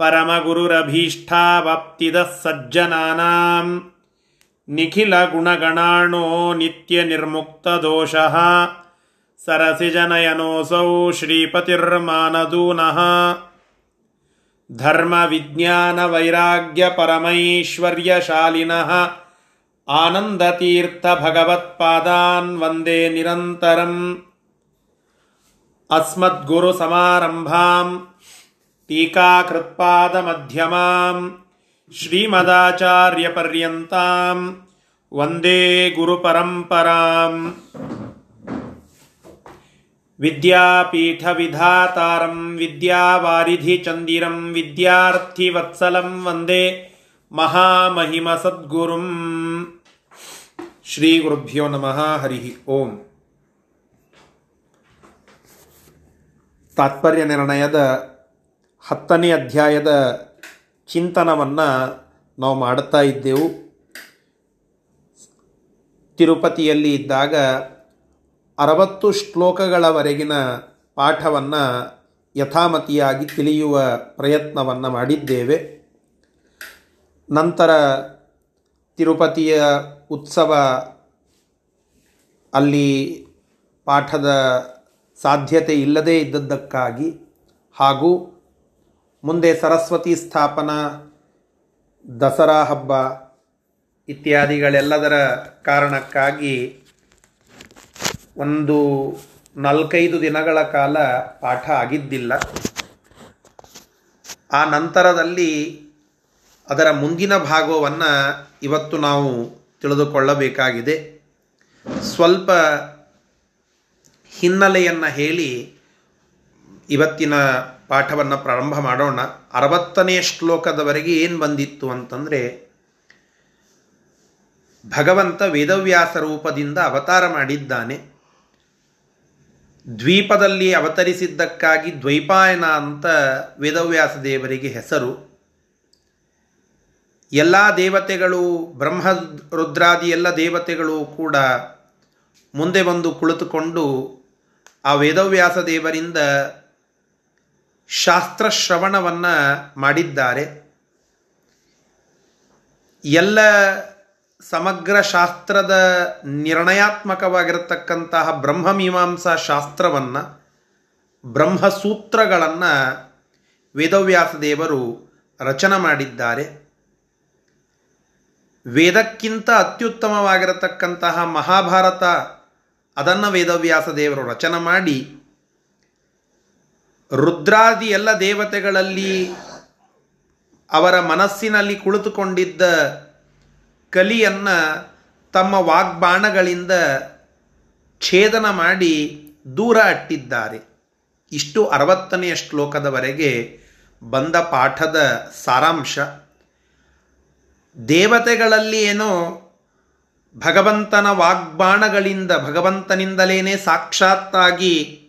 परमगुरुरभीष्टावाप्तिदः सज्जनानां निखिलगुणगणाणो नित्यनिर्मुक्तदोषः सरसिजनयनोऽसौ श्रीपतिर्मानदूनः धर्मविज्ञानवैराग्यपरमैश्वर्यशालिनः आनन्दतीर्थभगवत्पादान् वन्दे निरन्तरम् अस्मद्गुरुसमारम्भां टीकाकृत्पादमध्यमां श्रीमदाचार्यपर्यन्तां वन्दे गुरुपरम्पराम् विद्यापीठविधातारं विद्यावारिधिचन्दिरं विद्यार्थिवत्सलं वन्दे महामहिमसद्गुरुं श्रीगुरुभ्यो नमः हरिः ओम् ತಾತ್ಪರ್ಯ ನಿರ್ಣಯದ ಹತ್ತನೇ ಅಧ್ಯಾಯದ ಚಿಂತನವನ್ನು ನಾವು ಮಾಡುತ್ತಾ ಇದ್ದೆವು. ತಿರುಪತಿಯಲ್ಲಿ ಇದ್ದಾಗ ಅರವತ್ತು ಶ್ಲೋಕಗಳವರೆಗಿನ ಪಾಠವನ್ನು ಯಥಾಮತಿಯಾಗಿ ತಿಳಿಯುವ ಪ್ರಯತ್ನವನ್ನು ಮಾಡಿದ್ದೇವೆ. ನಂತರ ತಿರುಪತಿಯ ಉತ್ಸವ ಅಲ್ಲಿ ಪಾಠದ ಸಾಧ್ಯತೆ ಇಲ್ಲದೇ ಇದ್ದದ್ದಕ್ಕಾಗಿ ಹಾಗೂ ಮುಂದೆ ಸರಸ್ವತಿ ಸ್ಥಾಪನಾ, ದಸರಾ ಹಬ್ಬ ಇತ್ಯಾದಿಗಳೆಲ್ಲದರ ಕಾರಣಕ್ಕಾಗಿ ಒಂದು ನಾಲ್ಕೈದು ದಿನಗಳ ಕಾಲ ಪಾಠ ಆಗಿದ್ದಿಲ್ಲ. ಆ ನಂತರದಲ್ಲಿ ಅದರ ಮುಂದಿನ ಭಾಗವನ್ನು ಇವತ್ತು ನಾವು ತಿಳಿದುಕೊಳ್ಳಬೇಕಾಗಿದೆ. ಸ್ವಲ್ಪ ಹಿನ್ನೆಲೆಯನ್ನು ಹೇಳಿ ಇವತ್ತಿನ ಪಾಠವನ್ನು ಪ್ರಾರಂಭ ಮಾಡೋಣ. ಅರವತ್ತನೇ ಶ್ಲೋಕದವರೆಗೆ ಏನು ಬಂದಿತ್ತು ಅಂತಂದರೆ, ಭಗವಂತ ವೇದವ್ಯಾಸ ರೂಪದಿಂದ ಅವತಾರ ಮಾಡಿದ್ದಾನೆ. ದ್ವೀಪದಲ್ಲಿ ಅವತರಿಸಿದ್ದಕ್ಕಾಗಿ ದ್ವೈಪಾಯನ ಅಂತ ವೇದವ್ಯಾಸ ದೇವರಿಗೆ ಹೆಸರು. ಎಲ್ಲ ದೇವತೆಗಳು, ಬ್ರಹ್ಮ, ರುದ್ರಾದಿ ಎಲ್ಲ ದೇವತೆಗಳು ಕೂಡ ಮುಂದೆ ಬಂದು ಕುಳಿತುಕೊಂಡು ಆ ವೇದವ್ಯಾಸ ದೇವರಿಂದ ಶಾಸ್ತ್ರಶ್ರವಣವನ್ನು ಮಾಡಿದ್ದಾರೆ. ಎಲ್ಲ ಸಮಗ್ರ ಶಾಸ್ತ್ರದ ನಿರ್ಣಯಾತ್ಮಕವಾಗಿರತಕ್ಕಂತಹ ಬ್ರಹ್ಮಮೀಮಾಂಸಾ ಶಾಸ್ತ್ರವನ್ನು, ಬ್ರಹ್ಮಸೂತ್ರಗಳನ್ನು ವೇದವ್ಯಾಸ ದೇವರು ರಚನೆ ಮಾಡಿದ್ದಾರೆ. ವೇದಕ್ಕಿಂತ ಅತ್ಯುತ್ತಮವಾಗಿರತಕ್ಕಂತಹ ಮಹಾಭಾರತ, ಅದನ್ನು ವೇದವ್ಯಾಸ ದೇವರು ರಚನೆ ಮಾಡಿ ರುದ್ರಾದಿ ಎಲ್ಲ ದೇವತೆಗಳಲ್ಲಿ ಅವರ ಮನಸ್ಸಿನಲ್ಲಿ ಕುಳಿತುಕೊಂಡಿದ್ದ ಕಲಿಯನ್ನು ತಮ್ಮ ವಾಗ್ಬಾಣಗಳಿಂದ ಛೇದನ ಮಾಡಿ ದೂರ ಅಟ್ಟಿದ್ದಾರೆ. ಇಷ್ಟು ಅರವತ್ತನೆಯ ಶ್ಲೋಕದವರೆಗೆ ಬಂದ ಪಾಠದ ಸಾರಾಂಶ. ದೇವತೆಗಳಲ್ಲಿ ಏನೋ ಭಗವಂತನ ವಾಗ್ಬಾಣಗಳಿಂದ ಭಗವಂತನಿಂದಲೇ ಸಾಕ್ಷಾತ್ತಾಗಿ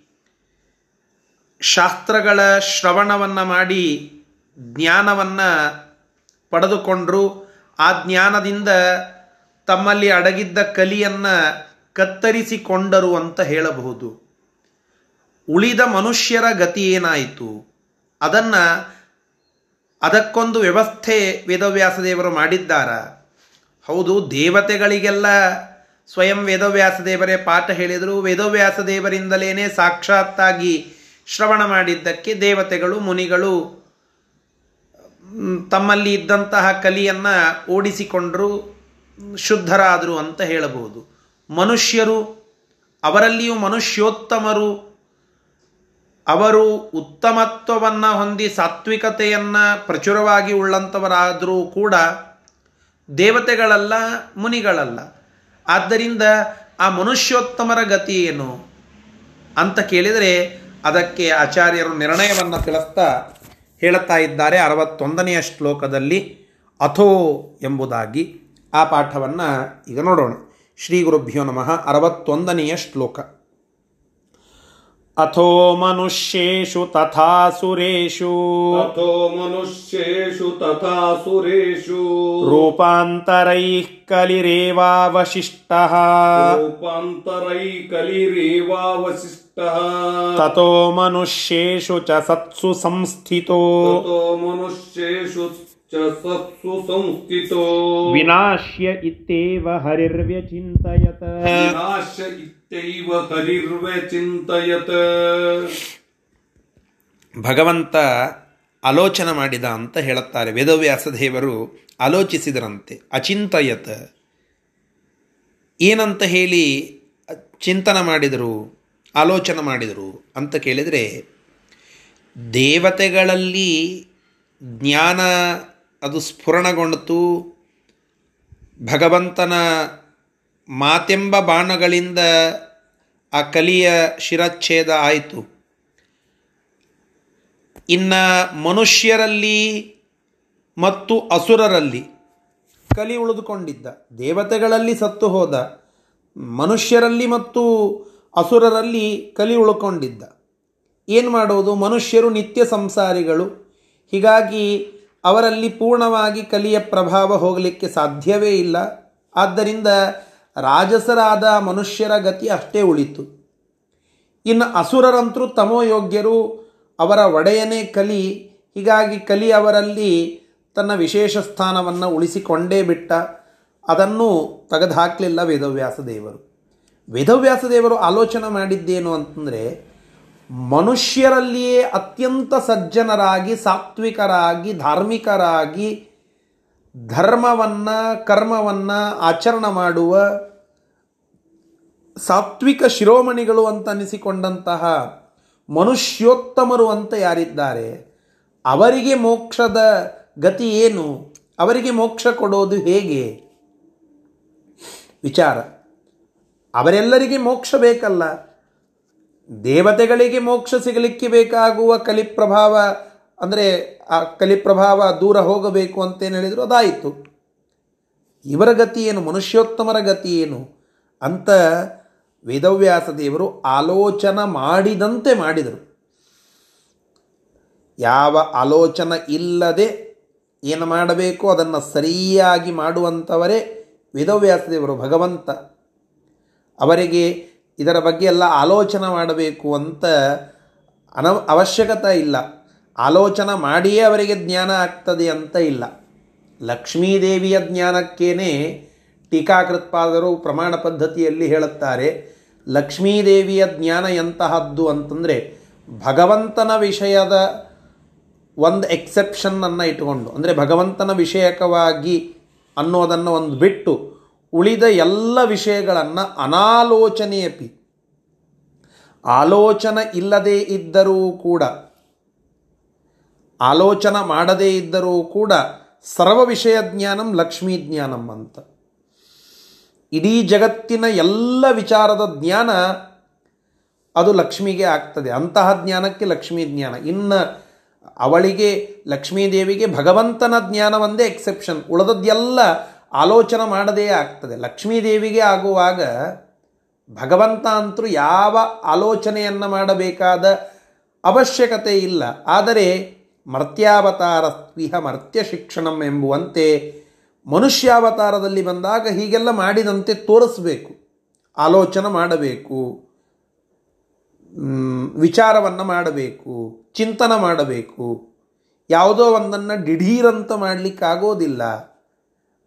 ಶಾಸ್ತ್ರಗಳ ಶ್ರವಣವನ್ನು ಮಾಡಿ ಜ್ಞಾನವನ್ನು ಪಡೆದುಕೊಂಡರು, ಆ ಜ್ಞಾನದಿಂದ ತಮ್ಮಲ್ಲಿ ಅಡಗಿದ್ದ ಕಲಿಯನ್ನು ಕತ್ತರಿಸಿಕೊಂಡರು ಅಂತ ಹೇಳಬಹುದು. ಉಳಿದ ಮನುಷ್ಯರ ಗತಿ ಏನಾಯಿತು? ಅದನ್ನು, ಅದಕ್ಕೊಂದು ವ್ಯವಸ್ಥೆ ವೇದವ್ಯಾಸದೇವರು ಮಾಡಿದ್ದಾರ? ಹೌದು, ದೇವತೆಗಳಿಗೆಲ್ಲ ಸ್ವಯಂ ವೇದವ್ಯಾಸ ದೇವರೇ ಪಾಠ ಹೇಳಿದರು. ವೇದವ್ಯಾಸ ದೇವರಿಂದಲೇ ಸಾಕ್ಷಾತ್ತಾಗಿ ಶ್ರವಣ ಮಾಡಿದ್ದಕ್ಕೆ ದೇವತೆಗಳು, ಮುನಿಗಳು ತಮ್ಮಲ್ಲಿ ಇದ್ದಂತಹ ಕಲಿಯನ್ನು ಓಡಿಸಿಕೊಂಡರು, ಶುದ್ಧರಾದರು ಅಂತ ಹೇಳಬಹುದು. ಮನುಷ್ಯರು, ಅವರಲ್ಲಿಯೂ ಮನುಷ್ಯೋತ್ತಮರು, ಅವರು ಉತ್ತಮತ್ವವನ್ನು ಹೊಂದಿ ಸಾತ್ವಿಕತೆಯನ್ನು ಪ್ರಚುರವಾಗಿ ಉಳ್ಳಂಥವರಾದರೂ ಕೂಡ ದೇವತೆಗಳಲ್ಲ, ಮುನಿಗಳಲ್ಲ. ಆದ್ದರಿಂದ ಆ ಮನುಷ್ಯೋತ್ತಮರ ಗತಿ ಏನು ಅಂತ ಕೇಳಿದರೆ ಅದಕ್ಕೆ ಆಚಾರ್ಯರು ನಿರ್ಣಯವನ್ನು ತಿಳಿಸ್ತಾ ಹೇಳುತ್ತಾ ಇದ್ದಾರೆ ಅರವತ್ತೊಂದನೆಯ ಶ್ಲೋಕದಲ್ಲಿ ಅಥೋ ಎಂಬುದಾಗಿ. ಆ ಪಾಠವನ್ನು ಈಗ ನೋಡೋಣ. ಶ್ರೀ ಗುರುಭ್ಯೋ ನಮಃ. ಅರವತ್ತೊಂದನೆಯ ಶ್ಲೋಕ. ಅಥೋ ಮನುಷ್ಯು ತಥಾ ಸುರೇಷು. ಅಥೋ ಮನುಷ್ಯೇಷು ತಥಾ ಸುರೇಷು. ರೂಪಾಂತರೈ ಕಲಿರೇವಾವಶಿಷ್ಟಹ ರೂಪಾಂತರೈ ಕಲಿರೇವಾವಶಿಷ್ಟ ಮನುಷ್ಯೇಷು ಚ ಸತ್ಸು ಸಂಸ್ಥಿತೋ ततो मनुष्येषु च सत्सु संस्थितो ವಿನಾಶ್ಯ ಇತ್ಯೇವ ಹರಿರ್ವ್ಯಚಿಂತಯತ विनाश्य इत्यैव हरिर्व्यचिन्तयत् ಭಗವಂತ ಆಲೋಚನೆ ಮಾಡಿದ ಅಂತ ಹೇಳುತ್ತಾರೆ ವೇದವ್ಯಾಸ ದೇವರು ಆಲೋಚಿಸಿದರಂತೆ ಅಚಿಂತಯತ್ ಏನಂತ ಹೇಳಿ ಚಿಂತನ ಮಾಡಿದರು ಆಲೋಚನೆ ಮಾಡಿದರು ಅಂತ ಕೇಳಿದರೆ, ದೇವತೆಗಳಲ್ಲಿ ಜ್ಞಾನ ಅದು ಸ್ಫುರಣಗೊಂಡಿತು, ಭಗವಂತನ ಮಾತೆಂಬ ಬಾಣಗಳಿಂದ ಆ ಕಲಿಯ ಶಿರಚ್ಛೇದ ಆಯಿತು. ಇನ್ನು ಮನುಷ್ಯರಲ್ಲಿ ಮತ್ತು ಅಸುರರಲ್ಲಿ ಕಲಿ ಉಳಿದುಕೊಂಡಿದ್ದ, ದೇವತೆಗಳಲ್ಲಿ ಸತ್ತು ಹೋದ, ಮನುಷ್ಯರಲ್ಲಿ ಮತ್ತು ಅಸುರರಲ್ಲಿ ಕಲಿ ಉಳ್ಕೊಂಡಿದ್ದ. ಏನು ಮಾಡೋದು? ಮನುಷ್ಯರು ನಿತ್ಯ ಸಂಸಾರಿಗಳು. ಹೀಗಾಗಿ ಅವರಲ್ಲಿ ಪೂರ್ಣವಾಗಿ ಕಲಿಯ ಪ್ರಭಾವ ಹೋಗಲಿಕ್ಕೆ ಸಾಧ್ಯವೇ ಇಲ್ಲ. ಆದ್ದರಿಂದ ರಾಜಸರಾದ ಮನುಷ್ಯರ ಗತಿ ಅಷ್ಟೇ ಉಳಿತು. ಇನ್ನು ಅಸುರರಂತರೂ ತಮೋಯೋಗ್ಯರು ಅವರ ಒಡೆಯನೇ ಕಲಿ. ಹೀಗಾಗಿ ಕಲಿ ಅವರಲ್ಲಿ ತನ್ನ ವಿಶೇಷ ಸ್ಥಾನವನ್ನು ಉಳಿಸಿಕೊಂಡೇ ಬಿಟ್ಟ. ಅದನ್ನು ತೆಗೆದುಹಾಕಲಿಲ್ಲ ವೇದವ್ಯಾಸ ದೇವರು ವೇದವ್ಯಾಸ ದೇವರು ಆಲೋಚನೆ ಮಾಡಿದ್ದೇನು ಅಂತಂದರೆ, ಮನುಷ್ಯರಲ್ಲಿಯೇ ಅತ್ಯಂತ ಸಜ್ಜನರಾಗಿ, ಸಾತ್ವಿಕರಾಗಿ, ಧಾರ್ಮಿಕರಾಗಿ ಧರ್ಮವನ್ನು, ಕರ್ಮವನ್ನು ಆಚರಣೆ ಮಾಡುವ ಸಾತ್ವಿಕ ಶಿರೋಮಣಿಗಳು ಅಂತ ಅನಿಸಿಕೊಂಡಂತಹ ಮನುಷ್ಯೋತ್ತಮರು ಅಂತ ಯಾರಿದ್ದಾರೆ, ಅವರಿಗೆ ಮೋಕ್ಷದ ಗತಿ ಏನು, ಅವರಿಗೆ ಮೋಕ್ಷ ಕೊಡೋದು ಹೇಗೆ? ವಿಚಾರ. ಅವರೆಲ್ಲರಿಗೆ ಮೋಕ್ಷ ಬೇಕಲ್ಲ. ದೇವತೆಗಳಿಗೆ ಮೋಕ್ಷ ಸಿಗಲಿಕ್ಕೆ ಬೇಕಾಗುವ ಕಲಿಪ್ರಭಾವ, ಅಂದರೆ ಆ ಕಲಿಪ್ರಭಾವ ದೂರ ಹೋಗಬೇಕು ಅಂತೇನು ಹೇಳಿದರು, ಅದಾಯಿತು. ಇವರ ಗತಿ ಏನು? ಮನುಷ್ಯೋತ್ತಮರ ಗತಿ ಏನು? ಅಂತ ವೇದವ್ಯಾಸ ದೇವರು ಆಲೋಚನೆ ಮಾಡಿದಂತೆ ಮಾಡಿದರು. ಯಾವ ಆಲೋಚನೆ ಇಲ್ಲದೆ ಏನು ಮಾಡಬೇಕು? ಅದನ್ನು ಸರಿಯಾಗಿ ಮಾಡುವಂಥವರೇ ವೇದವ್ಯಾಸ ದೇವರು, ಭಗವಂತ. ಅವರಿಗೆ ಇದರ ಬಗ್ಗೆ ಎಲ್ಲ ಆಲೋಚನೆ ಮಾಡಬೇಕು ಅಂತ ಅನವ, ಅವಶ್ಯಕತೆ ಇಲ್ಲ. ಆಲೋಚನೆ ಮಾಡಿಯೇ ಅವರಿಗೆ ಜ್ಞಾನ ಆಗ್ತದೆ ಅಂತ ಇಲ್ಲ. ಲಕ್ಷ್ಮೀದೇವಿಯ ಜ್ಞಾನಕ್ಕೇನೆ ಟೀಕಾಕೃತ್ಪಾದರು ಪ್ರಮಾಣ ಪದ್ಧತಿಯಲ್ಲಿ ಹೇಳುತ್ತಾರೆ, ಲಕ್ಷ್ಮೀದೇವಿಯ ಜ್ಞಾನ ಎಂತಹದ್ದು ಅಂತಂದರೆ ಭಗವಂತನ ವಿಷಯದ ಒಂದು ಎಕ್ಸೆಪ್ಷನ್ನನ್ನು ಇಟ್ಟುಕೊಂಡು, ಅಂದರೆ ಭಗವಂತನ ವಿಷಯಕವಾಗಿ ಅನ್ನೋದನ್ನು ಒಂದು ಬಿಟ್ಟು ಉಳಿದ ಎಲ್ಲ ವಿಷಯಗಳನ್ನು ಅನಾಲೋಚನೆಯಪಿ ಆಲೋಚನೆ ಇಲ್ಲದೇ ಇದ್ದರೂ ಕೂಡ, ಆಲೋಚನೆ ಮಾಡದೇ ಇದ್ದರೂ ಕೂಡ ಸರ್ವ ವಿಷಯ ಜ್ಞಾನಂ ಲಕ್ಷ್ಮೀ ಜ್ಞಾನಂ ಅಂತ. ಇಡೀ ಜಗತ್ತಿನ ಎಲ್ಲ ವಿಚಾರದ ಜ್ಞಾನ ಅದು ಲಕ್ಷ್ಮಿಗೆ ಆಗ್ತದೆ. ಅಂತಹ ಜ್ಞಾನಕ್ಕೆ ಲಕ್ಷ್ಮೀ ಜ್ಞಾನ. ಇನ್ನು ಅವಳಿಗೆ ಲಕ್ಷ್ಮೀದೇವಿಗೆ ಭಗವಂತನ ಜ್ಞಾನ ಒಂದೇ ಎಕ್ಸೆಪ್ಷನ್ ಉಳಿದದ್ದೆಲ್ಲ ಆಲೋಚನೆ ಮಾಡದೇ ಆಗ್ತದೆ. ಲಕ್ಷ್ಮೀದೇವಿಗೆ ಆಗುವಾಗ ಭಗವಂತ ಅಂತರೂ ಯಾವ ಆಲೋಚನೆಯನ್ನು ಮಾಡಬೇಕಾದ ಅವಶ್ಯಕತೆ ಇಲ್ಲ. ಆದರೆ ಮರ್ತ್ಯಾವತಾರ ಸ್ವಿಹ ಮರ್ತ್ಯ ಶಿಕ್ಷಣಂ ಎಂಬುವಂತೆ ಮನುಷ್ಯಾವತಾರದಲ್ಲಿ ಬಂದಾಗ ಹೀಗೆಲ್ಲ ಮಾಡಿದಂತೆ ತೋರಿಸಬೇಕು, ಆಲೋಚನೆ ಮಾಡಬೇಕು ವಿಚಾರವನ್ನು ಮಾಡಬೇಕು, ಚಿಂತನೆ ಮಾಡಬೇಕು. ಯಾವುದೋ ಒಂದನ್ನು ದಿಢೀರಂತ ಮಾಡಲಿಕ್ಕಾಗೋದಿಲ್ಲ.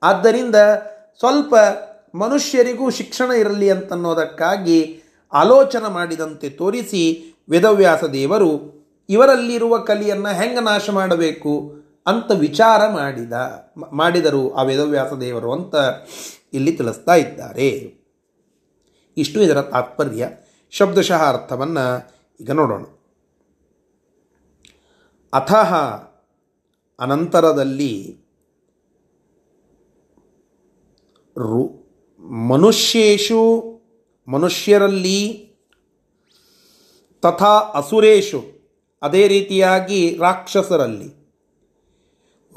ಆದ್ದರಿಂದ ಸ್ವಲ್ಪ ಮನುಷ್ಯರಿಗೂ ಶಿಕ್ಷಣ ಇರಲಿ ಅಂತನ್ನೋದಕ್ಕಾಗಿ ಆಲೋಚನೆ ಮಾಡಿದಂತೆ ತೋರಿಸಿ ವೇದವ್ಯಾಸ ದೇವರು ಇವರಲ್ಲಿರುವ ಕಲಿಯನ್ನು ಹೆಂಗೆ ನಾಶ ಮಾಡಬೇಕು ಅಂತ ವಿಚಾರ ಮಾಡಿದ, ಮಾಡಿದರು ಆ ವೇದವ್ಯಾಸ ದೇವರು ಅಂತ ಇಲ್ಲಿ ತಿಳಿಸ್ತಾ ಇದ್ದಾರೆ. ಇಷ್ಟು ಇದರ ತಾತ್ಪರ್ಯ. ಶಬ್ದಶಃ ಅರ್ಥವನ್ನು ಈಗ ನೋಡೋಣ. ಅಥಃ ಅನಂತರದಲ್ಲಿ ರು ಮನುಷ್ಯೇಷು ಮನುಷ್ಯರಲ್ಲಿ ತಥಾ ಅಸುರೇಶು, ಅದೇ ರೀತಿಯಾಗಿ ರಾಕ್ಷಸರಲ್ಲಿ.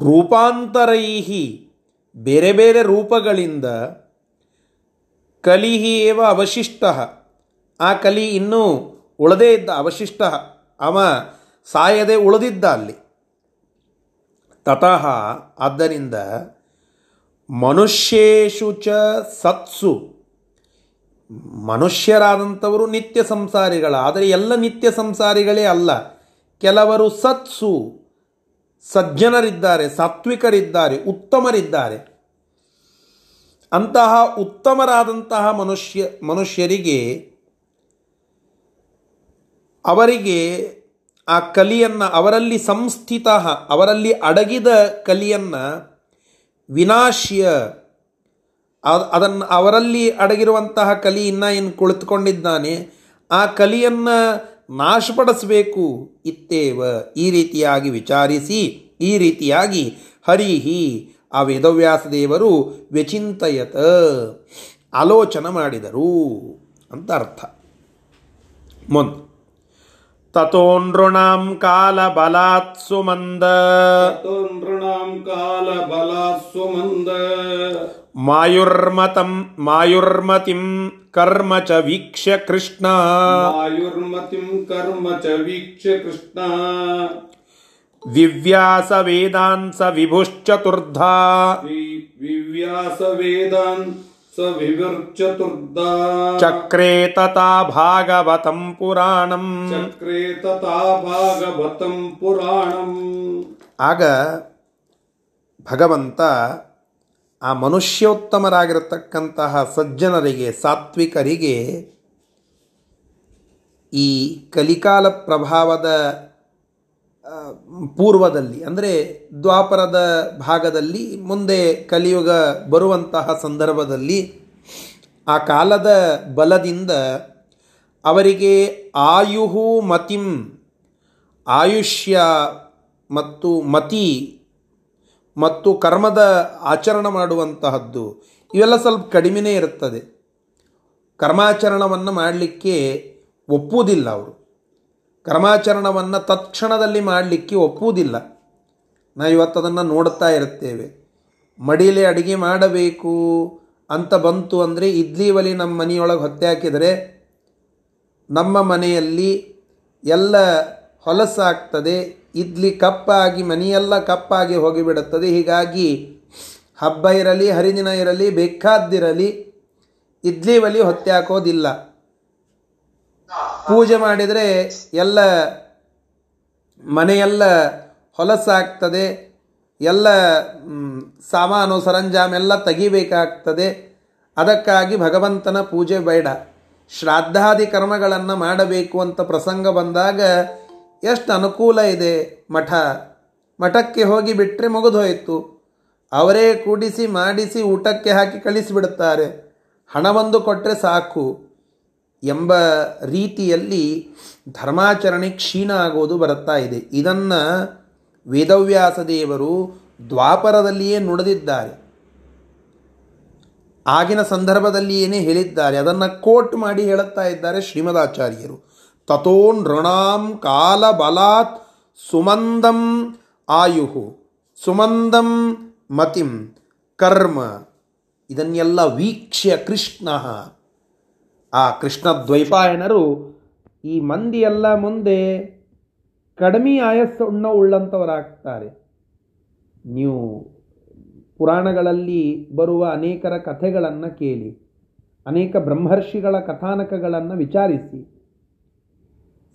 ರೂಪಾಂತರೈಹಿ, ಬೇರೆ ಬೇರೆ ರೂಪಗಳಿಂದ ಕಲಿಹಿ ಏವ ಅವಶಿಷ್ಟ. ಆ ಕಲಿ ಇನ್ನೂ ಉಳದೇ ಇದ್ದ, ಅವಶಿಷ್ಟ. ಅವ ಸಾಯದೆ ಉಳಿದಿದ್ದ ಅಲ್ಲಿ. ತತಃ ಆದ್ದರಿಂದ ಮನುಷ್ಯೇಶು ಚ ಸತ್ಸು. ಮನುಷ್ಯರಾದಂಥವರು ನಿತ್ಯ ಸಂಸಾರಿಗಳ, ಆದರೆ ಎಲ್ಲ ನಿತ್ಯ ಸಂಸಾರಿಗಳೇ ಅಲ್ಲ. ಕೆಲವರು ಸತ್ಸು. ಸಜ್ಜನರಿದ್ದಾರೆ, ಸಾತ್ವಿಕರಿದ್ದಾರೆ, ಉತ್ತಮರಿದ್ದಾರೆ. ಅಂತಹ ಉತ್ತಮರಾದಂತಹ ಮನುಷ್ಯ, ಮನುಷ್ಯರಿಗೆ, ಅವರಿಗೆ ಆ ಕಲಿಯನ್ನು, ಅವರಲ್ಲಿ ಸಂಸ್ಥಿತ, ಅವರಲ್ಲಿ ಅಡಗಿದ ಕಲಿಯನ್ನು ವಿನಾಶ್ಯ ಅದನ್ನು ಅವರಲ್ಲಿ ಅಡಗಿರುವಂತಹ ಕಲಿ ಇನ್ನ ಏನು ಕುಳಿತುಕೊಂಡಿದ್ದಾನೆ, ಆ ಕಲಿಯನ್ನು ನಾಶಪಡಿಸಬೇಕು ಇತ್ತೇವ? ಈ ರೀತಿಯಾಗಿ ವಿಚಾರಿಸಿ, ಈ ರೀತಿಯಾಗಿ ಹರಿಹಿ ಆ ವೇದವ್ಯಾಸ ದೇವರು ವ್ಯಚಿಂತಯತ, ಆಲೋಚನೆ ಮಾಡಿದರು ಅಂತ ಅರ್ಥ. ಮುಂದೆ ತಥೋನೃಣಾಂ ಕಾಲ ಬಲಾತ್ ಸುಮಂದ ನೃಣಾಂ ಕಾಲ ಬಲಾತ್ ಸುಮಂದ ಮಾಯುರ್ಮತಂ ಮಾಯುರ್ಮತಿಂ ಕರ್ಮ ಚ ವೀಕ್ಷ್ಯ ಕೃಷ್ಣ ಆಯುರ್ಮತಿಂ ಕರ್ಮ ಚ ವೀಕ್ಷ್ಯ ಕೃಷ್ಣ ವಿವ್ಯಾಸ ವೇದಾಂಸ ವಿಭುಶ್ಚತುರ್ಧಾ ವಿ- चक्रे ವೇದಾನ್ ಸ ವಿವರ್ಚತುರ್ಧ ಚಕ್ರೇ ತಥಾ ಭಾಗವತಂ ಪುರಾಣಂ ಆಗ ಭಗವಂತ ಆ ಮನುಷ್ಯೋತ್ತಮರಾಗಿರತಕ್ಕಂತಹ ಸಜ್ಜನರಿಗೆ ಸಾತ್ವಿಕರಿಗೆ ಈ ಕಲಿಕಾಲ ಪ್ರಭಾವದ ಪೂರ್ವದಲ್ಲಿ, ಅಂದರೆ ದ್ವಾಪರದ ಭಾಗದಲ್ಲಿ ಮುಂದೆ ಕಲಿಯುಗ ಬರುವಂತಹ ಸಂದರ್ಭದಲ್ಲಿ ಆ ಕಾಲದ ಬಲದಿಂದ ಅವರಿಗೆ ಆಯುಹು ಮತಿಂ, ಆಯುಷ್ಯ ಮತ್ತು ಮತಿ ಮತ್ತು ಕರ್ಮದ ಆಚರಣೆ ಮಾಡುವಂತಹದ್ದು, ಇವೆಲ್ಲ ಸ್ವಲ್ಪ ಕಡಿಮೆನೇ ಇರುತ್ತದೆ. ಕರ್ಮಾಚರಣವನ್ನು ಮಾಡಲಿಕ್ಕೆ ಒಪ್ಪುವುದಿಲ್ಲ ಅವರು. ಕರ್ಮಾಚರಣವನ್ನು ತತ್ಕ್ಷಣದಲ್ಲಿ ಮಾಡಲಿಕ್ಕೆ ಒಪ್ಪುವುದಿಲ್ಲ. ನಾವು ಇವತ್ತು ಅದನ್ನು ನೋಡ್ತಾ ಇರುತ್ತೇವೆ. ಮಡಿಲೆ ಅಡುಗೆ ಮಾಡಬೇಕು ಅಂತ ಬಂತು ಅಂದರೆ ಇಡ್ಲಿ ಒಲಿ ನಮ್ಮ ಮನೆಯೊಳಗೆ ಹೊತ್ತೆ ಹಾಕಿದರೆ ನಮ್ಮ ಮನೆಯಲ್ಲಿ ಎಲ್ಲ ಹೊಲಸಾಗ್ತದೆ ಇಡ್ಲಿ ಕಪ್ಪಾಗಿ, ಮನೆಯೆಲ್ಲ ಕಪ್ಪಾಗಿ ಹೋಗಿಬಿಡುತ್ತದೆ. ಹೀಗಾಗಿ ಹಬ್ಬ ಇರಲಿ, ಹರಿದಿನ ಇರಲಿ, ಬೇಕಾದ್ದಿರಲಿ ಇಡ್ಲಿ ಒಲಿ ಹೊತ್ತೆ ಹಾಕೋದಿಲ್ಲ. ಪೂಜೆ ಮಾಡಿದರೆ ಎಲ್ಲ ಮನೆಯೆಲ್ಲ ಹೊಲಸಾಗ್ತದೆ, ಎಲ್ಲ ಸಾಮಾನು ಸರಂಜಾಮೆಲ್ಲ ತೆಗಿಬೇಕಾಗ್ತದೆ. ಅದಕ್ಕಾಗಿ ಭಗವಂತನ ಪೂಜೆ ಬೇಡ. ಶ್ರಾದ್ದಾದಿ ಕರ್ಮಗಳನ್ನು ಮಾಡಬೇಕು ಅಂತ ಪ್ರಸಂಗ ಬಂದಾಗ ಎಷ್ಟು ಅನುಕೂಲ ಇದೆ ಮಠ. ಮಠಕ್ಕೆ ಹೋಗಿ ಬಿಟ್ಟರೆ ಮುಗಿದೋಯಿತು. ಅವರೇ ಕೂಡಿಸಿ ಮಾಡಿಸಿ ಊಟಕ್ಕೆ ಹಾಕಿ ಕಳಿಸಿಬಿಡುತ್ತಾರೆ. ಹಣವೊಂದು ಕೊಟ್ಟರೆ ಸಾಕು. ಎಂಬ ರೀತಿಯಲ್ಲಿ ಧರ್ಮಾಚರಣೆ ಕ್ಷೀಣ ಆಗೋದು ಬರುತ್ತಾ ಇದೆ. ಇದನ್ನು ವೇದವ್ಯಾಸ ದೇವರು ದ್ವಾಪರದಲ್ಲಿಯೇ ನುಡಿದಿದ್ದಾರೆ. ಆಗಿನ ಸಂದರ್ಭದಲ್ಲಿ ಏನೇ ಹೇಳಿದ್ದಾರೆ. ಅದನ್ನು ಕೋಟ್ ಮಾಡಿ ಹೇಳುತ್ತಾ ಇದ್ದಾರೆ ಶ್ರೀಮದಾಚಾರ್ಯರು. ತಥೋ ನೃಣಾಂ ಕಾಲ ಬಲಾತ್ ಸುಮಂದಂ ಆಯುಹು. ಸುಮಂದಂ ಮತಿಂ ಕರ್ಮ. ಇದನ್ನೆಲ್ಲ ವೀಕ್ಷ್ಯ ಕೃಷ್ಣ. ಆ ಕೃಷ್ಣ ದ್ವೈಪಾಯನರು ಈ ಎಲ್ಲ ಮುಂದೆ ಕಡಿಮೆ ಆಯಸ್ಸುಣ್ಣ ಉಳ್ಳಂಥವರಾಗ್ತಾರೆ ನೀವು ಪುರಾಣಗಳಲ್ಲಿ ಬರುವ ಅನೇಕರ ಕಥೆಗಳನ್ನು ಕೇಳಿ, ಅನೇಕ ಬ್ರಹ್ಮರ್ಷಿಗಳ ಕಥಾನಕಗಳನ್ನು ವಿಚಾರಿಸಿ,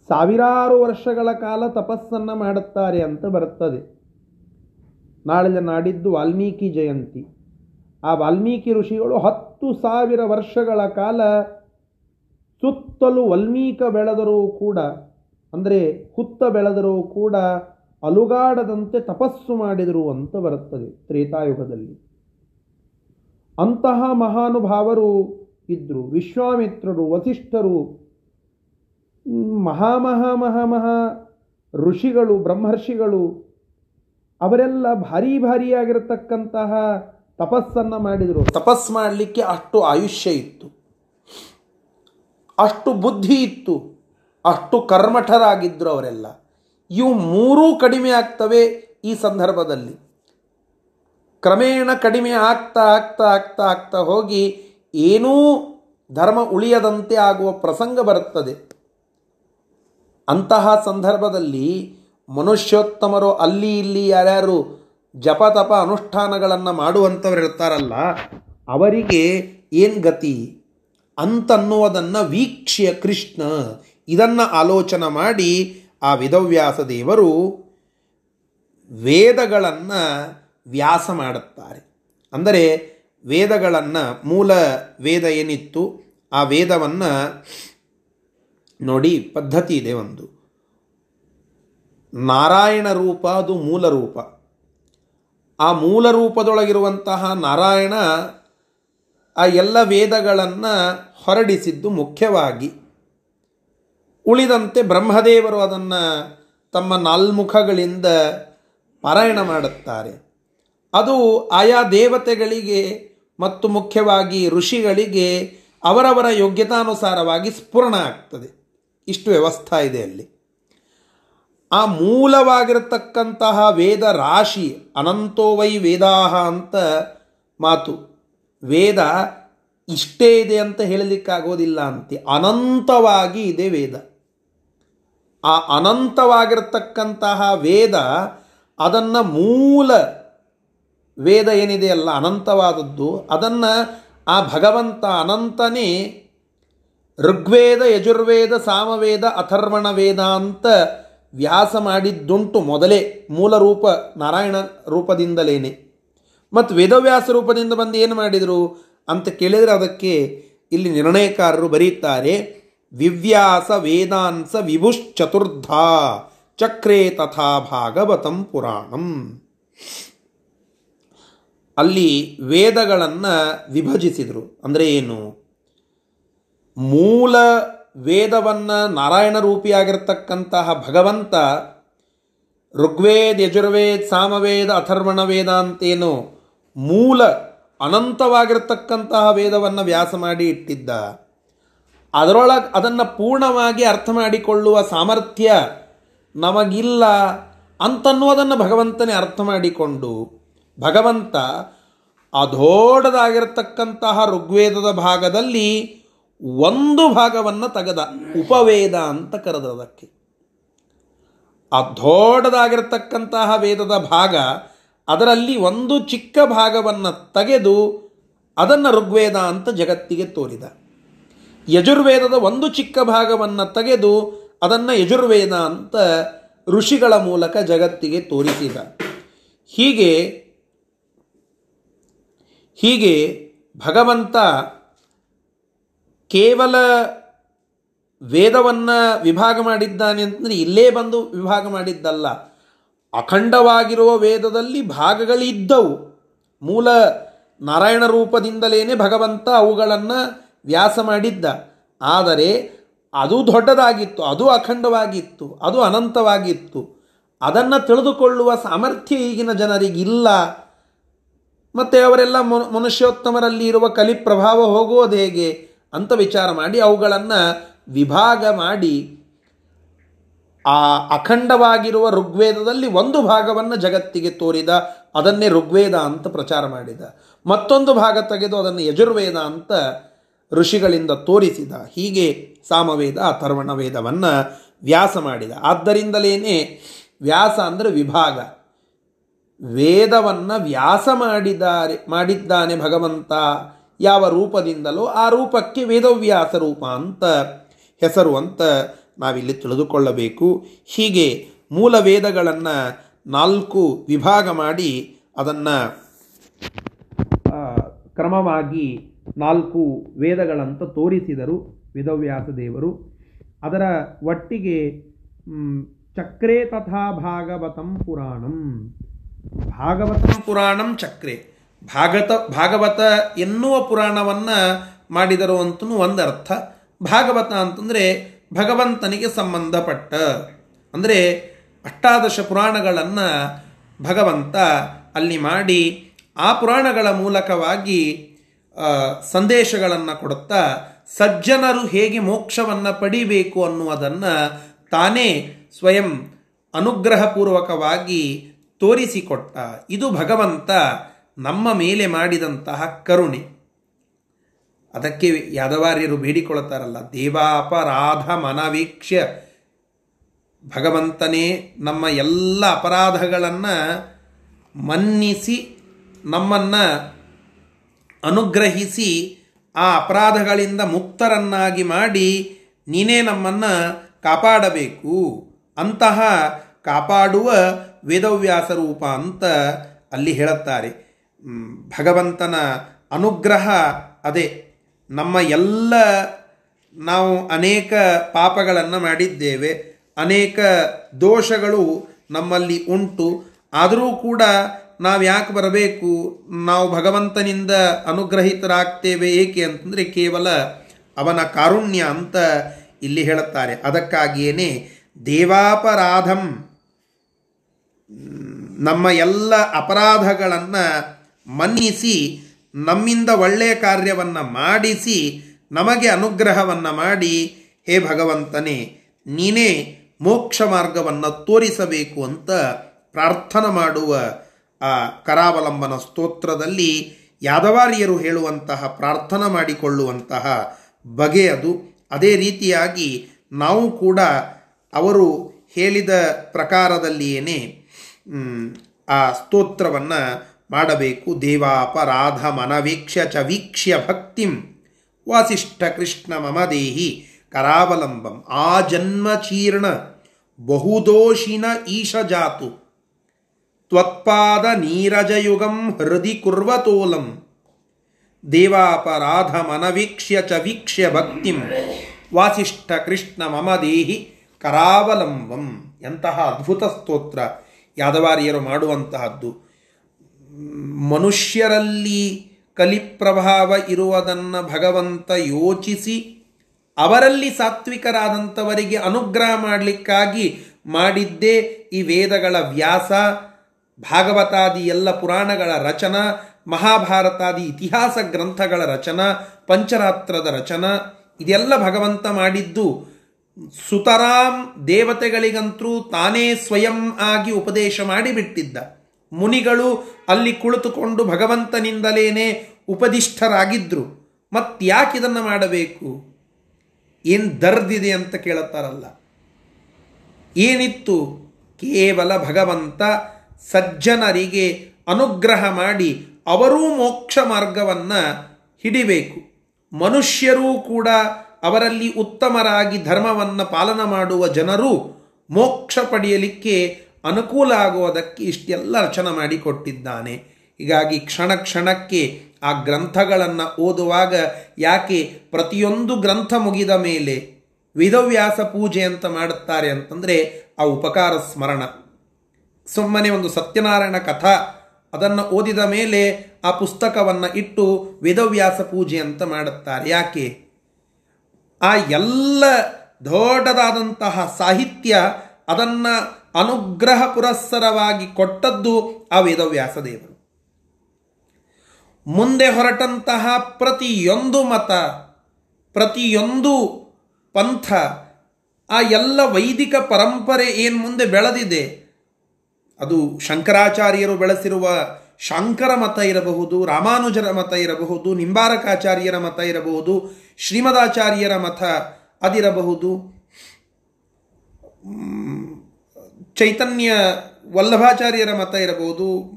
ಸಾವಿರಾರು ವರ್ಷಗಳ ಕಾಲ ತಪಸ್ಸನ್ನು ಮಾಡುತ್ತಾರೆ ಅಂತ ಬರುತ್ತದೆ ನಾಳೆ ನಾಡಿದ್ದು ವಾಲ್ಮೀಕಿ ಜಯಂತಿ. ಆ ವಾಲ್ಮೀಕಿ ಋಷಿಗಳು ಹತ್ತು ಸಾವಿರ ವರ್ಷಗಳ ಕಾಲ ಸುತ್ತಲೂ ವಲ್ಮೀಕ ಬೆಳೆದರೂ ಕೂಡ, ಅಂದರೆ ಹುತ್ತ ಬೆಳೆದರೂ ಕೂಡ ಅಲುಗಾಡದಂತೆ ತಪಸ್ಸು ಮಾಡಿದರು ಅಂತ ಬರುತ್ತದೆ ತ್ರೇತಾಯುಗದಲ್ಲಿ. ಅಂತಹ ಮಹಾನುಭಾವರು ಇದ್ದರು ವಿಶ್ವಾಮಿತ್ರರು, ವಸಿಷ್ಠರು ಮಹಾ ಮಹಾ ಮಹಾ ಋಷಿಗಳು, ಬ್ರಹ್ಮರ್ಷಿಗಳು, ಅವರೆಲ್ಲ ಭಾರೀ ಭಾರಿಯಾಗಿರತಕ್ಕಂತಹ ತಪಸ್ಸನ್ನು ಮಾಡಿದರು. ತಪಸ್ಸು ಮಾಡಲಿಕ್ಕೆ ಅಷ್ಟು ಆಯುಷ್ಯ ಇತ್ತು. ಅಷ್ಟು ಬುದ್ಧಿ ಇತ್ತು, ಅಷ್ಟು ಕರ್ಮಠರಾಗಿದ್ದರು ಅವರೆಲ್ಲ. ಇವು ಮೂರೂ ಕಡಿಮೆ ಆಗ್ತವೆ ಈ ಸಂದರ್ಭದಲ್ಲಿ. ಕ್ರಮೇಣ ಕಡಿಮೆ ಆಗ್ತಾ ಆಗ್ತಾ ಆಗ್ತಾ ಆಗ್ತಾ ಹೋಗಿ ಏನೂ ಧರ್ಮ ಉಳಿಯದಂತೆ ಆಗುವ ಪ್ರಸಂಗ ಬರುತ್ತದೆ. ಅಂತಹ ಸಂದರ್ಭದಲ್ಲಿ ಮನುಷ್ಯೋತ್ತಮರು ಅಲ್ಲಿ ಇಲ್ಲಿ ಯಾರ್ಯಾರು ಜಪ ತಪ ಅನುಷ್ಠಾನಗಳನ್ನು ಮಾಡುವಂಥವ್ರು ಇರ್ತಾರಲ್ಲ, ಅವರಿಗೆ ಏನು ಗತಿ? ಅಂತನ್ನುವುದನ್ನು ವೀಕ್ಷ್ಯ ಕೃಷ್ಣ. ಇದನ್ನು ಆಲೋಚನೆ ಮಾಡಿ ಆ ವಿದವ್ಯಾಸ ದೇವರು ವೇದಗಳನ್ನು ವ್ಯಾಸ ಮಾಡುತ್ತಾರೆ. ಅಂದರೆ ವೇದಗಳನ್ನು ಮೂಲ ವೇದ ಏನಿತ್ತು, ಆ ವೇದವನ್ನು ನೋಡಿ ಪದ್ಧತಿ ಇದೆ ಒಂದು. ನಾರಾಯಣ ರೂಪ ಅದು ಮೂಲ ರೂಪ. ಆ ಮೂಲ ರೂಪದೊಳಗಿರುವಂತಹ ನಾರಾಯಣ ಆ ಎಲ್ಲ ವೇದಗಳನ್ನು ಹೊರಡಿಸಿದ್ದು ಮುಖ್ಯವಾಗಿ ಉಳಿದಂತೆ ಬ್ರಹ್ಮದೇವರು ಅದನ್ನು ತಮ್ಮ ನಾಲ್ಮುಖಗಳಿಂದ ಪಾರಾಯಣ ಮಾಡುತ್ತಾರೆ. ಅದು ಆಯಾ ದೇವತೆಗಳಿಗೆ ಮತ್ತು ಮುಖ್ಯವಾಗಿ ಋಷಿಗಳಿಗೆ ಅವರವರ ಯೋಗ್ಯತಾನುಸಾರವಾಗಿ ಸ್ಫುರಣ ಆಗ್ತದೆ. ಇಷ್ಟು ವ್ಯವಸ್ಥಾ ಇದೆ ಅಲ್ಲಿ. ಆ ಮೂಲವಾಗಿರತಕ್ಕಂತಹ ವೇದ ರಾಶಿ ಅನಂತೋವೈ ವೇದಾಹ ಅಂತ ಮಾತು. ವೇದ ಇಷ್ಟೇ ಇದೆ ಅಂತ ಹೇಳಲಿಕ್ಕಾಗೋದಿಲ್ಲ ಅಂತೆ. ಅನಂತವಾಗಿ ಇದೆ ವೇದ. ಆ ಅನಂತವಾಗಿರತಕ್ಕಂತಹ ವೇದ, ಅದನ್ನು ಮೂಲ ವೇದ ಏನಿದೆಯಲ್ಲ ಅನಂತವಾದದ್ದು, ಅದನ್ನು ಆ ಭಗವಂತ ಅನಂತನೇ ಋಗ್ವೇದ, ಯಜುರ್ವೇದ, ಸಾಮವೇದ, ಅಥರ್ವಣ ವೇದ ಅಂತ ವ್ಯಾಸ ಮಾಡಿದ್ದುಂಟು ಮೊದಲೇ. ಮೂಲ ರೂಪ ನಾರಾಯಣ ರೂಪದಿಂದಲೇನೆ. ಮತ್ತು ವೇದವ್ಯಾಸ ರೂಪದಿಂದ ಬಂದು ಏನು ಮಾಡಿದರು ಅಂತ ಕೇಳಿದರೆ ಅದಕ್ಕೆ ಇಲ್ಲಿ ನಿರ್ಣಯಕಾರರು ಬರೆಯುತ್ತಾರೆ ವಿವ್ಯಾಸ ವೇದಾಂಸ ವಿಭುಶ್ಚತುರ್ಧ ಚಕ್ರೇ ತಥಾ ಭಾಗವತಂ ಪುರಾಣಂ. ಅಲ್ಲಿ ವೇದಗಳನ್ನು ವಿಭಜಿಸಿದರು. ಅಂದರೆ ಏನು? ಮೂಲ ವೇದವನ್ನು ನಾರಾಯಣ ರೂಪಿಯಾಗಿರ್ತಕ್ಕಂತಹ ಭಗವಂತ ಋಗ್ವೇದ, ಯಜುರ್ವೇದ, ಸಾಮವೇದ ಅಥರ್ವಣ ವೇದ ಅಂತೇನು ಮೂಲ ಅನಂತವಾಗಿರ್ತಕ್ಕಂತಹ ವೇದವನ್ನು ವ್ಯಾಸ ಮಾಡಿ ಇಟ್ಟಿದ್ದ. ಅದರೊಳಗೆ ಅದನ್ನು ಪೂರ್ಣವಾಗಿ ಅರ್ಥ ಮಾಡಿಕೊಳ್ಳುವ ಸಾಮರ್ಥ್ಯ ನಮಗಿಲ್ಲ ಅಂತನ್ನುವುದನ್ನು ಭಗವಂತನೇ ಅರ್ಥ ಮಾಡಿಕೊಂಡು, ಭಗವಂತ ಅಧೋಡದಾಗಿರತಕ್ಕಂತಹ ಋಗ್ವೇದದ ಭಾಗದಲ್ಲಿ ಒಂದು ಭಾಗವನ್ನು ತೆಗೆದ, ಉಪವೇದ ಅಂತ ಕರೆದದಕ್ಕೆ ಅಧೋಡದಾಗಿರತಕ್ಕಂತಹ ವೇದದ ಭಾಗ ಅದರಲ್ಲಿ ಒಂದು ಚಿಕ್ಕ ಭಾಗವನ್ನು ತೆಗೆದು ಅದನ್ನು ಋಗ್ವೇದ ಅಂತ ಜಗತ್ತಿಗೆ ತೋರಿದ. ಯಜುರ್ವೇದದ ಒಂದು ಚಿಕ್ಕ ಭಾಗವನ್ನು ತೆಗೆದು ಅದನ್ನು ಯಜುರ್ವೇದ ಅಂತ ಋಷಿಗಳ ಮೂಲಕ ಜಗತ್ತಿಗೆ ತೋರಿಸಿದ. ಹೀಗೆ ಹೀಗೆ ಭಗವಂತ ಕೇವಲ ವೇದವನ್ನು ವಿಭಾಗ ಮಾಡಿದ್ದಾನೆ ಅಂತಂದರೆ ಇಲ್ಲೇ ಬಂದು ವಿಭಾಗ ಮಾಡಿದ್ದಲ್ಲ. ಅಖಂಡವಾಗಿರುವ ವೇದದಲ್ಲಿ ಭಾಗಗಳಿದ್ದವು. ಮೂಲ ನಾರಾಯಣ ರೂಪದಿಂದಲೇ ಭಗವಂತ ಅವುಗಳನ್ನು ವ್ಯಾಸ ಮಾಡಿದ್ದ. ಆದರೆ ಅದು ದೊಡ್ಡದಾಗಿತ್ತು, ಅದು ಅಖಂಡವಾಗಿತ್ತು, ಅದು ಅನಂತವಾಗಿತ್ತು. ಅದನ್ನು ತಿಳಿದುಕೊಳ್ಳುವ ಸಾಮರ್ಥ್ಯ ಈಗಿನ ಜನರಿಗಿಲ್ಲ. ಮತ್ತು ಅವರೆಲ್ಲ ಮನುಷ್ಯೋತ್ತಮರಲ್ಲಿ ಇರುವ ಕಲಿ ಪ್ರಭಾವ ಹೋಗುವುದು ಹೇಗೆ ಅಂತ ವಿಚಾರ ಮಾಡಿ ಅವುಗಳನ್ನು ವಿಭಾಗ ಮಾಡಿ ಆ ಅಖಂಡವಾಗಿರುವ ಋಗ್ವೇದದಲ್ಲಿ ಒಂದು ಭಾಗವನ್ನು ಜಗತ್ತಿಗೆ ತೋರಿದ, ಅದನ್ನೇ ಋಗ್ವೇದ ಅಂತ ಪ್ರಚಾರ ಮಾಡಿದ. ಮತ್ತೊಂದು ಭಾಗ ತೆಗೆದು ಅದನ್ನು ಯಜುರ್ವೇದ ಅಂತ ಋಷಿಗಳಿಂದ ತೋರಿಸಿದ. ಹೀಗೆ ಸಾಮವೇದ, ಅಥರ್ವಣ ವೇದವನ್ನು ವ್ಯಾಸ ಮಾಡಿದ. ಆದ್ದರಿಂದಲೇ ವ್ಯಾಸ ಅಂದರೆ ವಿಭಾಗ. ವೇದವನ್ನು ವ್ಯಾಸ ಮಾಡಿದ್ದಾರೆ, ಮಾಡಿದ್ದಾನೆ ಭಗವಂತ. ಯಾವ ರೂಪದಿಂದಲೋ ಆ ರೂಪಕ್ಕೆ ವೇದವ್ಯಾಸ ರೂಪ ಅಂತ ಹೆಸರು ಅಂತ ನಾವಿಲ್ಲಿ ತಿಳಿದುಕೊಳ್ಳಬೇಕು. ಹೀಗೆ ಮೂಲ ವೇದಗಳನ್ನು ನಾಲ್ಕು ವಿಭಾಗ ಮಾಡಿ ಅದನ್ನು ಕ್ರಮವಾಗಿ ನಾಲ್ಕು ವೇದಗಳಂತ ತೋರಿಸಿದರು ವೇದವ್ಯಾಸ ದೇವರು. ಅದರ ಒಟ್ಟಿಗೆ ಚಕ್ರೆ ತಥಾ ಭಾಗವತಂ ಪುರಾಣಂ. ಭಾಗವತಂ ಪುರಾಣಂ ಚಕ್ರೆ. ಭಾಗತ, ಭಾಗವತ ಎನ್ನುವ ಪುರಾಣವನ್ನು ಮಾಡಿದರು ಅಂತೂ ಒಂದರ್ಥ. ಭಾಗವತ ಅಂತಂದರೆ ಭಗವಂತನಿಗೆ ಸಂಬಂಧಪಟ್ಟ. ಅಂದರೆ ಅಷ್ಟಾದಶ ಪುರಾಣಗಳನ್ನು ಭಗವಂತ ಅಲ್ಲಿ ಮಾಡಿ ಆ ಪುರಾಣಗಳ ಮೂಲಕವಾಗಿ ಸಂದೇಶಗಳನ್ನು ಕೊಡುತ್ತಾ, ಸಜ್ಜನರು ಹೇಗೆ ಮೋಕ್ಷವನ್ನು ಪಡಿಬೇಕು ಅನ್ನುವುದನ್ನು ತಾನೇ ಸ್ವಯಂ ಅನುಗ್ರಹಪೂರ್ವಕವಾಗಿ ತೋರಿಸಿಕೊಟ್ಟ. ಇದು ಭಗವಂತ ನಮ್ಮ ಮೇಲೆ ಮಾಡಿದಂತಹ ಕರುಣೆ. ಅದಕ್ಕೆ ಯಾದವಾರ್ಯರು ಬೇಡಿಕೊಳ್ಳುತ್ತಾರಲ್ಲ ದೇವಾಪರಾಧ ಮನವೀಕ್ಷ್ಯ ಭಗವಂತನೇ ನಮ್ಮ ಎಲ್ಲ ಅಪರಾಧಗಳನ್ನು ಮನ್ನಿಸಿ ನಮ್ಮನ್ನು ಅನುಗ್ರಹಿಸಿ ಆ ಅಪರಾಧಗಳಿಂದ ಮುಕ್ತರನ್ನಾಗಿ ಮಾಡಿ ನೀನೇ ನಮ್ಮನ್ನು ಕಾಪಾಡಬೇಕು. ಅಂತಹ ಕಾಪಾಡುವ ವೇದವ್ಯಾಸ ರೂಪ ಅಂತ ಅಲ್ಲಿ ಹೇಳುತ್ತಾರೆ. ಭಗವಂತನ ಅನುಗ್ರಹ ಅದೇ. ನಮ್ಮ ಎಲ್ಲ ನಾವು ಅನೇಕ ಪಾಪಗಳನ್ನು ಮಾಡಿದ್ದೇವೆ, ಅನೇಕ ದೋಷಗಳು ನಮ್ಮಲ್ಲಿ ಉಂಟು. ಆದರೂ ಕೂಡ ನಾವು ಯಾಕೆ ಬರಬೇಕು? ನಾವು ಭಗವಂತನಿಂದ ಅನುಗ್ರಹಿತರಾಗ್ತೇವೆ ಏಕೆ ಅಂತಂದರೆ ಕೇವಲ ಅವನ ಕಾರುಣ್ಯ ಅಂತ ಇಲ್ಲಿ ಹೇಳುತ್ತಾರೆ. ಅದಕ್ಕಾಗಿಯೇ ದೇವಾಪರಾಧಂ, ನಮ್ಮ ಎಲ್ಲ ಅಪರಾಧಗಳನ್ನು ಮನ್ನಿಸಿ ನಮ್ಮಿಂದ ಒಳ್ಳೆಯ ಕಾರ್ಯವನ್ನು ಮಾಡಿಸಿ, ನಮಗೆ ಅನುಗ್ರಹವನ್ನು ಮಾಡಿ, ಹೇ ಭಗವಂತನೇ, ನೀನೇ ಮೋಕ್ಷ ಮಾರ್ಗವನ್ನು ತೋರಿಸಬೇಕು ಅಂತ ಪ್ರಾರ್ಥನೆ ಮಾಡುವ ಆ ಕರಾವಲಂಬನ ಸ್ತೋತ್ರದಲ್ಲಿ ಯಾದವಾರಿಯರು ಹೇಳುವಂತಹ ಪ್ರಾರ್ಥನೆ ಮಾಡಿಕೊಳ್ಳುವಂತಹ ಬಗೆಯದು ಅದೇ. ರೀತಿಯಾಗಿ ನಾವು ಕೂಡ ಅವರು ಹೇಳಿದ ಪ್ರಕಾರದಲ್ಲಿಯೇ ಆ ಸ್ತೋತ್ರವನ್ನು ಮಾಡಬೇಕು. ದೇವಾಪರಾಧ ಮನವೀಕ್ಷ್ಯ ಚ ವೀಕ್ಷ್ಯ ಭಕ್ತಿಂ. ವಾಸಿಷ್ಠ ಕೃಷ್ಣ ಮಮ ದೇಹಿ ಕರಾವಲಂಬಂ. ಆ ಜನ್ಮ ಚೀರ್ಣ ಬಹುದೋಷಿನ ಈಶಜಾತು. ತ್ವತ್ಪಾದ ನೀರಜಯುಗಂ ಹೃದಿ ಕುರ್ವತೋಲಂ. ದೇವಾಪರಾಧ ಮನವೀಕ್ಷ್ಯ ಚ ವೀಕ್ಷ್ಯ ಭಕ್ತಿಂ. ವಾಸಿಷ್ಠ ಕೃಷ್ಣ ಮಮ ದೇಹಿ ಕರಾವಲಂಬಂ. ಎಂತಹ ಅದ್ಭುತ ಸ್ತೋತ್ರ ಯಾದವಾರಿಯರು ಮಾಡುವಂತಹದ್ದು. ಮನುಷ್ಯರಲ್ಲಿ ಕಲಿಪ್ರಭಾವ ಇರುವುದನ್ನು ಭಗವಂತ ಯೋಚಿಸಿ ಅವರಲ್ಲಿ ಸಾತ್ವಿಕರಾದಂಥವರಿಗೆ ಅನುಗ್ರಹ ಮಾಡಲಿಕ್ಕಾಗಿ ಮಾಡಿದ್ದೇ ಈ ವೇದಗಳ ವ್ಯಾಸ, ಭಾಗವತಾದಿ ಎಲ್ಲ ಪುರಾಣಗಳ ರಚನ, ಮಹಾಭಾರತಾದಿ ಇತಿಹಾಸ ಗ್ರಂಥಗಳ ರಚನ, ಪಂಚರಾತ್ರದ ರಚನ, ಇದೆಲ್ಲ ಭಗವಂತ ಮಾಡಿದ್ದು. ಸುತರಾಮ್ ದೇವತೆಗಳಿಗಂತೂ ತಾನೇ ಸ್ವಯಂ ಆಗಿ ಉಪದೇಶ ಮಾಡಿಬಿಟ್ಟಿದ್ದ. ಮುನಿಗಳು ಅಲ್ಲಿ ಕುಳಿತುಕೊಂಡು ಭಗವಂತನಿಂದಲೇನೆ ಉಪದಿಷ್ಠರಾಗಿದ್ದರು ಮತ್ತ್ಯಾಕೆ ಇದನ್ನು ಮಾಡಬೇಕು? ಏನು ದರ್ದಿದೆ ಅಂತ ಕೇಳುತ್ತಾರಲ್ಲ. ಏನಿತ್ತು? ಕೇವಲ ಭಗವಂತ ಸಜ್ಜನರಿಗೆ ಅನುಗ್ರಹ ಮಾಡಿ ಅವರೂ ಮೋಕ್ಷ ಮಾರ್ಗವನ್ನು ಹಿಡಿಬೇಕು. ಮನುಷ್ಯರೂ ಕೂಡ ಅವರಲ್ಲಿ ಉತ್ತಮರಾಗಿ ಧರ್ಮವನ್ನು ಪಾಲನ ಮಾಡುವ ಜನರು ಮೋಕ್ಷ ಪಡೆಯಲಿಕ್ಕೆ ಅನುಕೂಲ ಆಗುವುದಕ್ಕೆ ಇಷ್ಟೆಲ್ಲ ರಚನೆ ಮಾಡಿಕೊಟ್ಟಿದ್ದಾನೆ. ಹೀಗಾಗಿ ಕ್ಷಣ ಕ್ಷಣಕ್ಕೆ ಆ ಗ್ರಂಥಗಳನ್ನು ಓದುವಾಗ ಯಾಕೆ ಪ್ರತಿಯೊಂದು ಗ್ರಂಥ ಮುಗಿದ ಮೇಲೆ ವೇದವ್ಯಾಸ ಪೂಜೆ ಅಂತ ಮಾಡುತ್ತಾರೆ ಅಂತಂದರೆ ಆ ಉಪಕಾರ ಸ್ಮರಣ. ಸುಮ್ಮನೆ ಒಂದು ಸತ್ಯನಾರಾಯಣ ಕಥಾ ಅದನ್ನು ಓದಿದ ಮೇಲೆ ಆ ಪುಸ್ತಕವನ್ನು ಇಟ್ಟು ವೇದವ್ಯಾಸ ಪೂಜೆ ಅಂತ ಮಾಡುತ್ತಾರೆ. ಯಾಕೆ? ಆ ಎಲ್ಲ ದೊಡ್ಡದಾದಂತಹ ಸಾಹಿತ್ಯ ಅದನ್ನು ಅನುಗ್ರಹ ಪುರಸ್ಸರವಾಗಿ ಕೊಟ್ಟದ್ದು ಆ ವೇದವ್ಯಾಸ ದೇವರು ಮುಂದೆ ಹೊರಟಂತಹ ಪ್ರತಿಯೊಂದು ಮತ, ಪ್ರತಿಯೊಂದು ಪಂಥ, ಆ ಎಲ್ಲ ವೈದಿಕ ಪರಂಪರೆ ಏನು ಮುಂದೆ ಬೆಳೆದಿದೆ, ಅದು ಶಂಕರಾಚಾರ್ಯರು ಬೆಳೆಸಿರುವ ಶಂಕರ ಮತ ಇರಬಹುದು, ರಾಮಾನುಜರ ಮತ ಇರಬಹುದು, ನಿಂಬಾರಕಾಚಾರ್ಯರ ಮತ ಇರಬಹುದು, ಶ್ರೀಮದಾಚಾರ್ಯರ ಮತ ಅದಿರಬಹುದು. ಚೈತನ್ಯ ವಲ್ಲಭಾಚಾರ್ಯರ ಮತ ಇರಬಹುದು,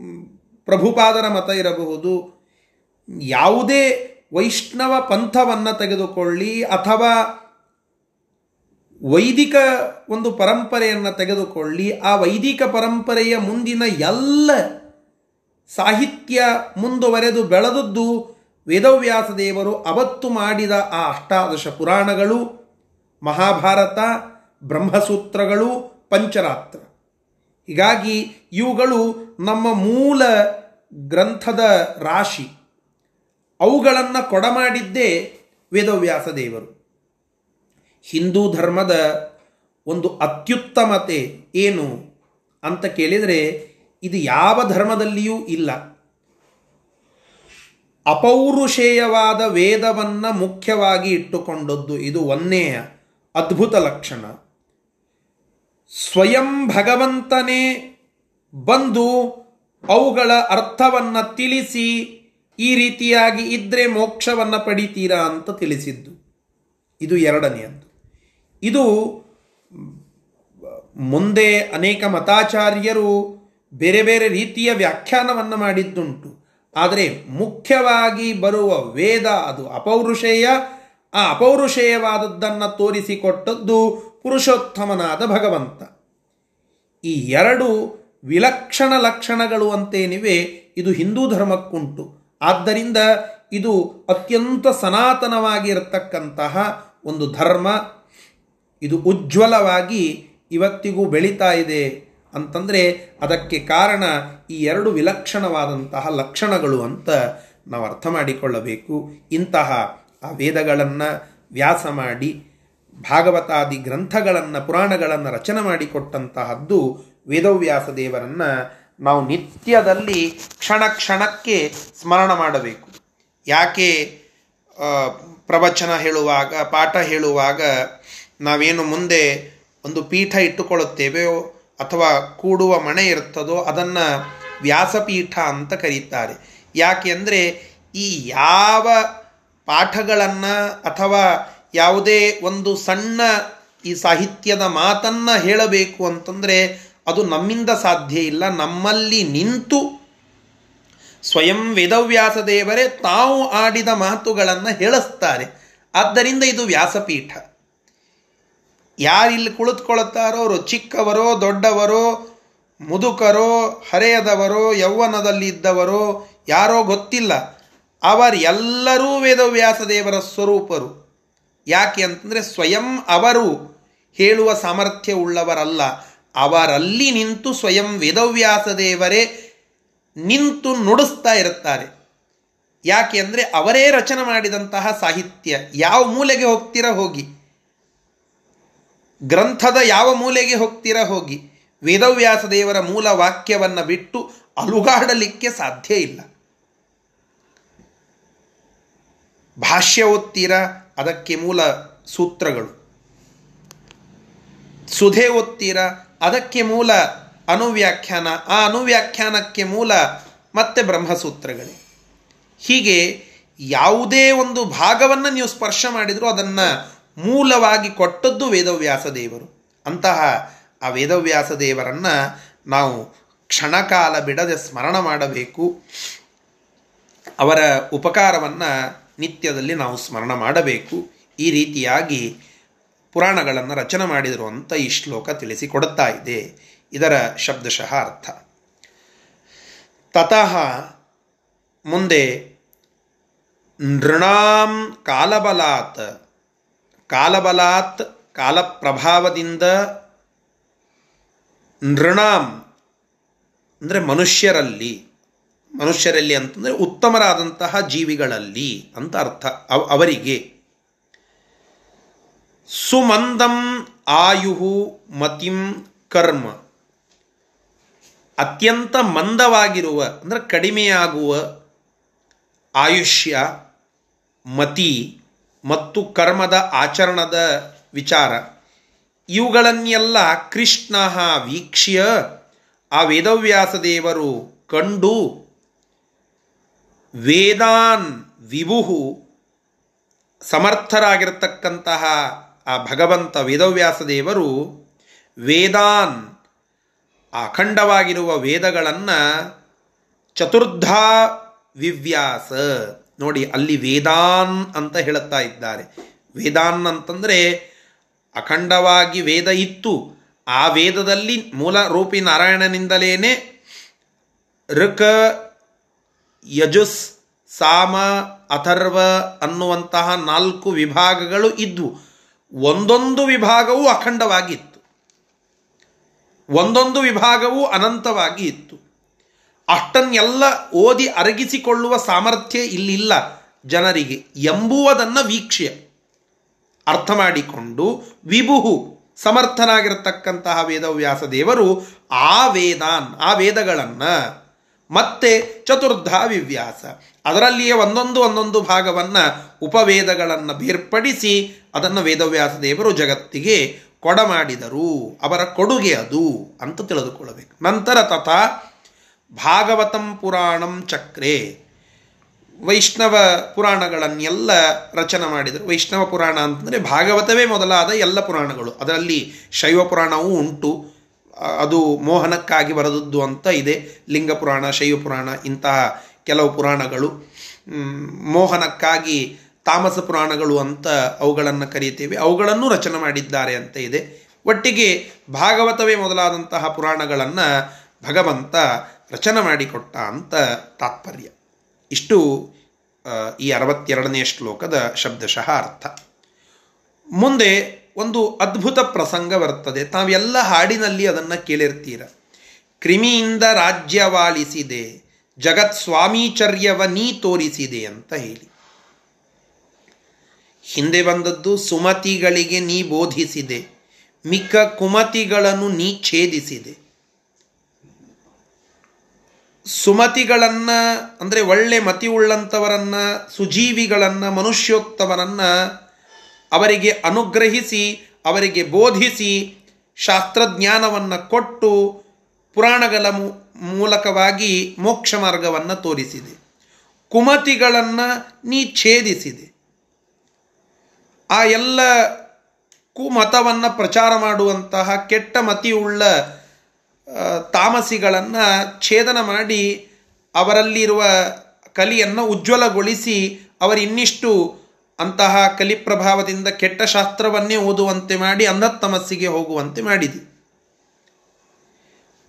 ಪ್ರಭುಪಾದರ ಮತ ಇರಬಹುದು, ಯಾವುದೇ ವೈಷ್ಣವ ಪಂಥವನ್ನು ತೆಗೆದುಕೊಳ್ಳಿ ಅಥವಾ ವೈದಿಕ ಒಂದು ಪರಂಪರೆಯನ್ನು ತೆಗೆದುಕೊಳ್ಳಿ, ಆ ವೈದಿಕ ಪರಂಪರೆಯ ಮುಂದಿನ ಎಲ್ಲ ಸಾಹಿತ್ಯ ಮುಂದುವರೆದು ಬೆಳೆದದ್ದು ವೇದವ್ಯಾಸ ದೇವರು ಅವತ್ತು ಮಾಡಿದ ಆ ಅಷ್ಟಾದಶ ಪುರಾಣಗಳು, ಮಹಾಭಾರತ, ಬ್ರಹ್ಮಸೂತ್ರಗಳು, ಪಂಚರಾತ್ರ. ಹೀಗಾಗಿ ಇವುಗಳು ನಮ್ಮ ಮೂಲ ಗ್ರಂಥದ ರಾಶಿ. ಅವುಗಳನ್ನು ಕೊಡಮಾಡಿದ್ದೇ ವೇದವ್ಯಾಸ ದೇವರು. ಹಿಂದೂ ಧರ್ಮದ ಒಂದು ಅತ್ಯುತ್ತಮತೆ ಏನು ಅಂತ ಕೇಳಿದರೆ ಇದು ಯಾವ ಧರ್ಮದಲ್ಲಿಯೂ ಇಲ್ಲ. ಅಪೌರುಷೇಯವಾದ ವೇದವನ್ನು ಮುಖ್ಯವಾಗಿ ಇಟ್ಟುಕೊಂಡದ್ದು ಇದು ಒಂದೇ ಅದ್ಭುತ ಲಕ್ಷಣ. ಸ್ವಯಂ ಭಗವಂತನೇ ಬಂದು ಅವುಗಳ ಅರ್ಥವನ್ನು ತಿಳಿಸಿ ಈ ರೀತಿಯಾಗಿ ಇದ್ರೆ ಮೋಕ್ಷವನ್ನು ಪಡಿತೀರಾ ಅಂತ ತಿಳಿಸಿದ್ದು. ಇದು ಎರಡನೆಯದ್ದು. ಇದು ಮುಂದೆ ಅನೇಕ ಮತಾಚಾರ್ಯರು ಬೇರೆ ಬೇರೆ ರೀತಿಯ ವ್ಯಾಖ್ಯಾನವನ್ನು ಮಾಡಿದ್ದುಂಟು. ಆದರೆ ಮುಖ್ಯವಾಗಿ ಬರುವ ವೇದ ಅದು ಅಪೌರುಷೇಯ. ಆ ಅಪೌರುಷೇಯವಾದದ್ದನ್ನು ತೋರಿಸಿಕೊಟ್ಟದ್ದು ಪುರುಷೋತ್ತಮನಾದ ಭಗವಂತ. ಈ ಎರಡು ವಿಲಕ್ಷಣ ಲಕ್ಷಣಗಳು ಅಂತೇನಿವೆ, ಇದು ಹಿಂದೂ ಧರ್ಮಕ್ಕುಂಟು. ಆದ್ದರಿಂದ ಇದು ಅತ್ಯಂತ ಸನಾತನವಾಗಿರತಕ್ಕಂತಹ ಒಂದು ಧರ್ಮ. ಇದು ಉಜ್ವಲವಾಗಿ ಇವತ್ತಿಗೂ ಬೆಳೀತಾ ಇದೆ ಅಂತಂದರೆ ಅದಕ್ಕೆ ಕಾರಣ ಈ ಎರಡು ವಿಲಕ್ಷಣವಾದಂತಹ ಲಕ್ಷಣಗಳು ಅಂತ ನಾವು ಅರ್ಥ ಮಾಡಿಕೊಳ್ಳಬೇಕು. ಇಂತಹ ಆ ವೇದಗಳನ್ನು ವ್ಯಾಸ ಮಾಡಿ ಭಾಗವತಾದಿ ಗ್ರಂಥಗಳನ್ನು, ಪುರಾಣಗಳನ್ನು ರಚನೆ ಮಾಡಿಕೊಟ್ಟಂತಹದ್ದು ವೇದವ್ಯಾಸ ದೇವರನ್ನು ನಾವು ನಿತ್ಯದಲ್ಲಿ ಕ್ಷಣ ಕ್ಷಣಕ್ಕೆ ಸ್ಮರಣ ಮಾಡಬೇಕು. ಯಾಕೆ ಪ್ರವಚನ ಹೇಳುವಾಗ, ಪಾಠ ಹೇಳುವಾಗ ನಾವೇನು ಮುಂದೆ ಒಂದು ಪೀಠ ಇಟ್ಟುಕೊಳ್ಳುತ್ತೇವೆಯೋ ಅಥವಾ ಕೂಡುವ ಮನೆ ಇರ್ತದೋ ಅದನ್ನು ವ್ಯಾಸಪೀಠ ಅಂತ ಕರೀತಾರೆ. ಯಾಕೆ ಈ ಯಾವ ಪಾಠಗಳನ್ನು ಅಥವಾ ಯಾವುದೇ ಒಂದು ಸಣ್ಣ ಈ ಸಾಹಿತ್ಯದ ಮಾತನ್ನು ಹೇಳಬೇಕು ಅಂತಂದರೆ ಅದು ನಮ್ಮಿಂದ ಸಾಧ್ಯ ಇಲ್ಲ. ನಮ್ಮಲ್ಲಿ ನಿಂತು ಸ್ವಯಂ ವೇದವ್ಯಾಸ ದೇವರೇ ತಾವು ಆಡಿದ ಮಾತುಗಳನ್ನು ಹೇಳಿಸ್ತಾರೆ. ಆದ್ದರಿಂದ ಇದು ವ್ಯಾಸಪೀಠ. ಯಾರಿಲ್ಲಿ ಕುಳಿತುಕೊಳ್ಳುತ್ತಾರೋ ಅವರು ಚಿಕ್ಕವರೋ, ದೊಡ್ಡವರೋ, ಮುದುಕರೋ, ಹರೆಯದವರೋ ಯೌವನದಲ್ಲಿ ಇದ್ದವರೋ ಯಾರೋ ಗೊತ್ತಿಲ್ಲ. ಅವರೆಲ್ಲರೂ ವೇದವ್ಯಾಸ ದೇವರ ಸ್ವರೂಪರು. ಯಾಕೆ ಅಂತಂದರೆ ಸ್ವಯಂ ಅವರು ಹೇಳುವ ಸಾಮರ್ಥ್ಯ ಉಳ್ಳವರಲ್ಲ. ಅವರಲ್ಲಿ ನಿಂತು ಸ್ವಯಂ ವೇದವ್ಯಾಸ ದೇವರೇ ನಿಂತು ನುಡಿಸ್ತಾ ಇರುತ್ತಾರೆ. ಯಾಕೆ ಅಂದರೆ ಅವರೇ ರಚನೆ ಮಾಡಿದಂತಹ ಸಾಹಿತ್ಯ. ಯಾವ ಮೂಲೆಗೆ ಹೋಗ್ತೀರಾ ಹೋಗಿ. ಗ್ರಂಥದ ಯಾವ ಮೂಲೆಗೆ ಹೋಗ್ತೀರಾ ಹೋಗಿ. ವೇದವ್ಯಾಸ ದೇವರ ಮೂಲ ವಾಕ್ಯವನ್ನು ಬಿಟ್ಟು ಅಲುಗಾಡಲಿಕ್ಕೆ ಸಾಧ್ಯ ಇಲ್ಲ. ಭಾಷ್ಯ ಓದ್ತೀರಾ ಅದಕ್ಕೆ ಮೂಲ ಸೂತ್ರಗಳು. ಸುಧೆ ಓದ್ತೀರಾ ಅದಕ್ಕೆ ಮೂಲ ಅನುವ್ಯಾಖ್ಯಾನ, ಆ ಅನುವ್ಯಾಖ್ಯಾನಕ್ಕೆ ಮೂಲ ಮತ್ತೆ ಬ್ರಹ್ಮಸೂತ್ರಗಳೇ. ಹೀಗೆ ಯಾವುದೇ ಒಂದು ಭಾಗವನ್ನು ನೀವು ಸ್ಪರ್ಶ ಮಾಡಿದರೂ ಅದನ್ನು ಮೂಲವಾಗಿ ಕೊಟ್ಟದ್ದು ವೇದವ್ಯಾಸ ದೇವರು ಅಂತಹ ಆ ವೇದವ್ಯಾಸ ದೇವರನ್ನು ನಾವು ಕ್ಷಣಕಾಲ ಬಿಡದೆ ಸ್ಮರಣ ಮಾಡಬೇಕು. ಅವರ ಉಪಕಾರವನ್ನು ನಿತ್ಯದಲ್ಲಿ ನಾವು ಸ್ಮರಣ ಮಾಡಬೇಕು. ಈ ರೀತಿಯಾಗಿ ಪುರಾಣಗಳನ್ನು ರಚನೆ ಮಾಡಿದರು ಅಂತ ಈ ಶ್ಲೋಕ ತಿಳಿಸಿಕೊಡುತ್ತಾ ಇದೆ. ಇದರ ಶಬ್ದಶಃ ಅರ್ಥ. ತತಃ ಮುಂದೆ ನೃಣಾಂ ಕಾಲಬಲಾತ್. ಕಾಲಬಲಾತ್ ಕಾಲಪ್ರಭಾವದಿಂದ ನೃಣಾಂ ಅಂದರೆ ಮನುಷ್ಯರಲ್ಲಿ. ಮನುಷ್ಯರಲ್ಲಿ ಅಂತಂದರೆ ಉತ್ತಮರಾದಂತಹ ಜೀವಿಗಳಲ್ಲಿ ಅಂತ ಅರ್ಥ. ಅವರಿಗೆ ಸುಮಂದಂ ಆಯು ಮತಿಂ ಕರ್ಮ. ಅತ್ಯಂತ ಮಂದವಾಗಿರುವ, ಅಂದರೆ ಕಡಿಮೆಯಾಗುವ ಆಯುಷ್ಯ, ಮತಿ ಮತ್ತು ಕರ್ಮದ ಆಚರಣದ ವಿಚಾರ. ಇವುಗಳನ್ನೆಲ್ಲ ಕೃಷ್ಣ ವೀಕ್ಷ್ಯ ಆ ವೇದವ್ಯಾಸ ದೇವರು ಕಂಡು ವೇದಾನ್ ವಿಭುಹು ಸಮರ್ಥರಾಗಿರತಕ್ಕಂತಹ ಆ ಭಗವಂತ ವೇದವ್ಯಾಸ ದೇವರು ವೇದಾನ್ ಅಖಂಡವಾಗಿರುವ ವೇದಗಳನ್ನು ಚತುರ್ಧಾ ವಿವ್ಯಾಸ. ನೋಡಿ, ಅಲ್ಲಿ ವೇದಾನ್ ಅಂತ ಹೇಳುತ್ತಾ ಇದ್ದಾರೆ. ವೇದಾನ್ ಅಂತಂದರೆ ಅಖಂಡವಾಗಿ ವೇದ ಇತ್ತು. ಆ ವೇದದಲ್ಲಿ ಮೂಲ ರೂಪಿ ನಾರಾಯಣನಿಂದಲೇ ಋಕ ಯಜುಸ್, ಸಾಮ, ಅಥರ್ವ ಅನ್ನುವಂತಹ ನಾಲ್ಕು ವಿಭಾಗಗಳು ಇದ್ವು. ಒಂದೊಂದು ವಿಭಾಗವೂ ಅಖಂಡವಾಗಿತ್ತು. ಒಂದೊಂದು ವಿಭಾಗವೂ ಅನಂತವಾಗಿ ಇತ್ತು. ಅಷ್ಟನ್ನೆಲ್ಲ ಓದಿ ಅರಗಿಸಿಕೊಳ್ಳುವ ಸಾಮರ್ಥ್ಯ ಇಲ್ಲಿಲ್ಲ ಜನರಿಗೆ. ಎಂಬುವುದನ್ನು ವೀಕ್ಷ್ಯ ಅರ್ಥ ಮಾಡಿಕೊಂಡು ವಿಭುಹು ಸಮರ್ಥನಾಗಿರತಕ್ಕಂತಹ ವೇದವ್ಯಾಸ ದೇವರು ಆ ವೇದಾನ್, ಆ ವೇದಗಳನ್ನು ಮತ್ತೆ ಚತುರ್ಧ ವಿವ್ಯಾಸ ಅದರಲ್ಲಿಯೇ ಒಂದೊಂದು ಒಂದೊಂದು ಭಾಗವನ್ನು ಉಪವೇದಗಳನ್ನು ಬೇರ್ಪಡಿಸಿ ಅದನ್ನು ವೇದವ್ಯಾಸ ದೇವರು ಜಗತ್ತಿಗೆ ಕೊಡಮಾಡಿದರು. ಅವರ ಕೊಡುಗೆ ಅದು ಅಂತ ತಿಳಿದುಕೊಳ್ಳಬೇಕು. ನಂತರ ತಥಾ ಭಾಗವತಂ ಪುರಾಣಂ ಚಕ್ರೆ. ವೈಷ್ಣವ ಪುರಾಣಗಳನ್ನೆಲ್ಲ ರಚನೆ ಮಾಡಿದರು. ವೈಷ್ಣವ ಪುರಾಣ ಅಂತಂದರೆ ಭಾಗವತವೇ ಮೊದಲಾದ ಎಲ್ಲ ಪುರಾಣಗಳು. ಅದರಲ್ಲಿ ಶೈವ ಪುರಾಣವೂ ಉಂಟು. ಅದು ಮೋಹನಕ್ಕಾಗಿ ಬರೆದದ್ದು ಅಂತ ಇದೆ. ಲಿಂಗ ಪುರಾಣ, ಶೈವ ಪುರಾಣ, ಇಂತಹ ಕೆಲವು ಪುರಾಣಗಳು. ಮೋಹನಕ್ಕಾಗಿ ತಾಮಸ ಪುರಾಣಗಳು ಅಂತ ಅವುಗಳನ್ನು ಕರೀತೇವೆ ಅವುಗಳನ್ನು ರಚನೆ ಮಾಡಿದ್ದಾರೆ ಅಂತ ಇದೆ. ಒಟ್ಟಿಗೆ ಭಾಗವತವೇ ಮೊದಲಾದಂತಹ ಪುರಾಣಗಳನ್ನು ಭಗವಂತ ರಚನೆ ಮಾಡಿಕೊಟ್ಟ ಅಂತ ತಾತ್ಪರ್ಯ. ಇಷ್ಟು ಈ ಅರವತ್ತೆರಡನೇ ಶ್ಲೋಕದ ಶಬ್ದಶಃ ಅರ್ಥ. ಮುಂದೆ ಒಂದು ಅದ್ಭುತ ಪ್ರಸಂಗ ಬರ್ತದೆ. ತಾವೆಲ್ಲ ಹಾಡಿನಲ್ಲಿ ಅದನ್ನು ಕೇಳಿರ್ತೀರ. ಕ್ರಿಮಿಯಿಂದ ರಾಜ್ಯವಾಲಿಸಿದೆ ಜಗತ್ ಸ್ವಾಮೀಚರ್ಯವ ನೀ ತೋರಿಸಿದೆ ಅಂತ ಹೇಳಿ. ಹಿಂದೆ ಬಂದದ್ದು ಸುಮತಿಗಳಿಗೆ ನೀ ಬೋಧಿಸಿದೆ, ಮಿಕ್ಕ ಕುಮತಿಗಳನ್ನು ನೀ ಛೇದಿಸಿದೆ. ಸುಮತಿಗಳನ್ನು ಅಂದರೆ ಒಳ್ಳೆ ಮತಿ ಉಳ್ಳಂಥವರನ್ನು ಸುಜೀವಿಗಳನ್ನು, ಮನುಷ್ಯೋತ್ತಮರನ್ನು ಅವರಿಗೆ ಅನುಗ್ರಹಿಸಿ, ಅವರಿಗೆ ಬೋಧಿಸಿ, ಶಾಸ್ತ್ರಜ್ಞಾನವನ್ನು ಕೊಟ್ಟು ಪುರಾಣಗಳ ಮೂಲಕವಾಗಿ ಮೋಕ್ಷ ಮಾರ್ಗವನ್ನು ತೋರಿಸಿದೆ. ಕುಮತಿಗಳನ್ನು ನೀ ಛೇದಿಸಿದೆ. ಆ ಎಲ್ಲ ಕುಮತವನ್ನು ಪ್ರಚಾರ ಮಾಡುವಂತಹ ಕೆಟ್ಟ ಮತಿಯುಳ್ಳ ತಾಮಸಿಗಳನ್ನು ಛೇದನ ಮಾಡಿ ಅವರಲ್ಲಿರುವ ಕಲಿಯನ್ನು ಉಜ್ವಲಗೊಳಿಸಿ ಅವರಿನ್ನಿಷ್ಟು ಅಂತಹ ಕಲಿಪ್ರಭಾವದಿಂದ ಕೆಟ್ಟ ಶಾಸ್ತ್ರವನ್ನೇ ಓದುವಂತೆ ಮಾಡಿ ಅಂಧತ್ತಮಸ್ಸಿಗೆ ಹೋಗುವಂತೆ ಮಾಡಿದೆ.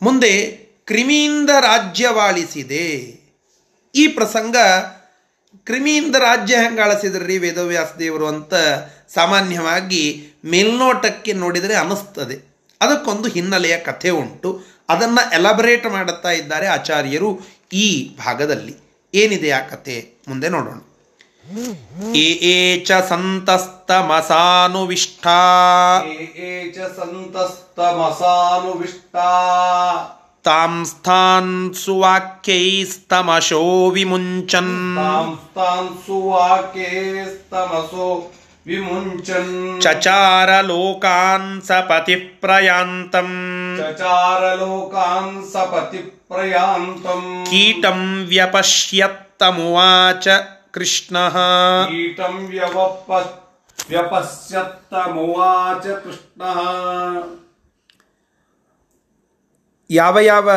ಮುಂದೆ ಕ್ರಿಮಿಯಿಂದ ರಾಜ್ಯವಾಳಿಸಿದೆ. ಈ ಪ್ರಸಂಗ ಕ್ರಿಮಿಯಿಂದ ರಾಜ್ಯ ಹೆಂಗೆ ಆಳಿಸಿದ್ರಿ ವೇದವ್ಯಾಸ ದೇವರು ಅಂತ ಸಾಮಾನ್ಯವಾಗಿ ಮೇಲ್ನೋಟಕ್ಕೆ ನೋಡಿದರೆ ಅನಿಸ್ತದೆ ಅದಕ್ಕೊಂದು ಹಿನ್ನೆಲೆಯ ಕಥೆ ಉಂಟು. ಅದನ್ನು ಎಲಬರೇಟ್ ಮಾಡುತ್ತಾ ಇದ್ದಾರೆ ಆಚಾರ್ಯರು ಈ ಭಾಗದಲ್ಲಿ. ಏನಿದೆ ಆ ಕಥೆ? ಮುಂದೆ ನೋಡೋಣ. ಏ ಚ ಸಂತಸ್ತಮಸಾನುವಿಷ್ಟಾ. ಏ ಚ ಸಂತಸ್ತಮಸಾನುವಿಷ್ಟಾ. ತಾಂ ಸ್ಥಾನ್ ಸುವಾಕ್ಯೈಸ್ತಮಶೋ ವಿಮುಂಚನ್. ತಾಂ ತಾಂ ಸುವಾಕ್ಯೈಸ್ತಮಸೋ ವಿಮುಂಚನ್. ಚಚಾರ ಲೋಕಾನ್ ಸಪತಿ ಪ್ರಯಾಂತಂ ಚಚಾರ ಲೋಕಾನ್ ಸಪತಿ ಪ್ರಯಾಂತಂ ಕೀಟಂ गीतं ವ್ಯವಪ ವ್ಯಪಶ್ಯತ್ತಮುವಾಚ ಕೃಷ್ಣ. ಯಾವ ಯಾವ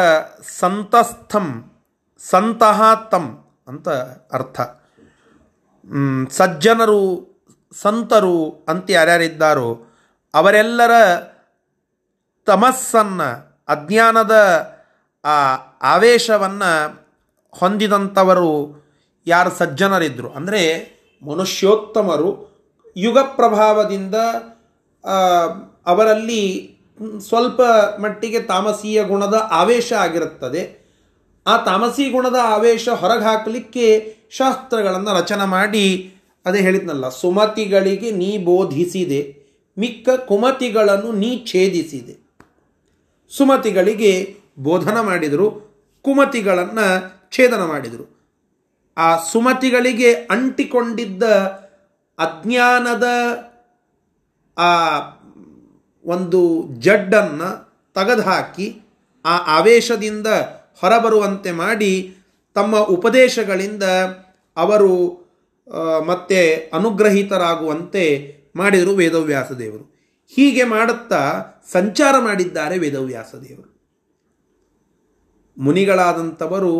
ಸಂತಸ್ಥಂ ಸಂತಹ ತಂ ಅಂತ ಅರ್ಥ. ಸಜ್ಜನರು ಸಂತರು ಅಂತ ಯಾರ್ಯಾರಿದ್ದಾರೋ ಅವರೆಲ್ಲರ ತಮಸ್ಸನ್ನು ಅಜ್ಞಾನದ ಆ ಆವೇಶವನ್ನು ಹೊಂದಿದಂಥವರು ಯಾರು ಸಜ್ಜನರಿದ್ದರು ಅಂದರೆ ಮನುಷ್ಯೋತ್ತಮರು ಯುಗ ಪ್ರಭಾವದಿಂದ ಅವರಲ್ಲಿ ಸ್ವಲ್ಪ ಮಟ್ಟಿಗೆ ತಾಮಸೀಯ ಗುಣದ ಆವೇಶ ಆಗಿರುತ್ತದೆ. ಆ ತಾಮಸಿ ಗುಣದ ಆವೇಶ ಹೊರಗೆ ಹಾಕಲಿಕ್ಕೆ ಶಾಸ್ತ್ರಗಳನ್ನು ರಚನೆ ಮಾಡಿ ಅದೇ ಹೇಳಿದ್ನಲ್ಲ, ಸುಮತಿಗಳಿಗೆ ನೀ ಬೋಧಿಸಿದೆ, ಮಿಕ್ಕ ಕುಮತಿಗಳನ್ನು ನೀ ಛೇದಿಸಿದೆ. ಸುಮತಿಗಳಿಗೆ ಬೋಧನ ಮಾಡಿದರು, ಕುಮತಿಗಳನ್ನು ಛೇದನ ಮಾಡಿದರು. ಆ ಸುಮತಿಗಳಿಗೆ ಅಂಟಿಕೊಂಡಿದ್ದ ಅಜ್ಞಾನದ ಆ ಒಂದು ಜಡ್ಡನ್ನು ತೆಗೆದುಹಾಕಿ ಆ ಆವೇಶದಿಂದ ಹೊರಬರುವಂತೆ ಮಾಡಿ ತಮ್ಮ ಉಪದೇಶಗಳಿಂದ ಅವರು ಮತ್ತೆ ಅನುಗ್ರಹಿತರಾಗುವಂತೆ ಮಾಡಿದರು ವೇದವ್ಯಾಸ ದೇವರು ಹೀಗೆ ಮಾಡುತ್ತಾ ಸಂಚಾರ ಮಾಡಿದ್ದಾರೆ ವೇದವ್ಯಾಸ ದೇವರು ಮುನಿಗಳಾದಂಥವರು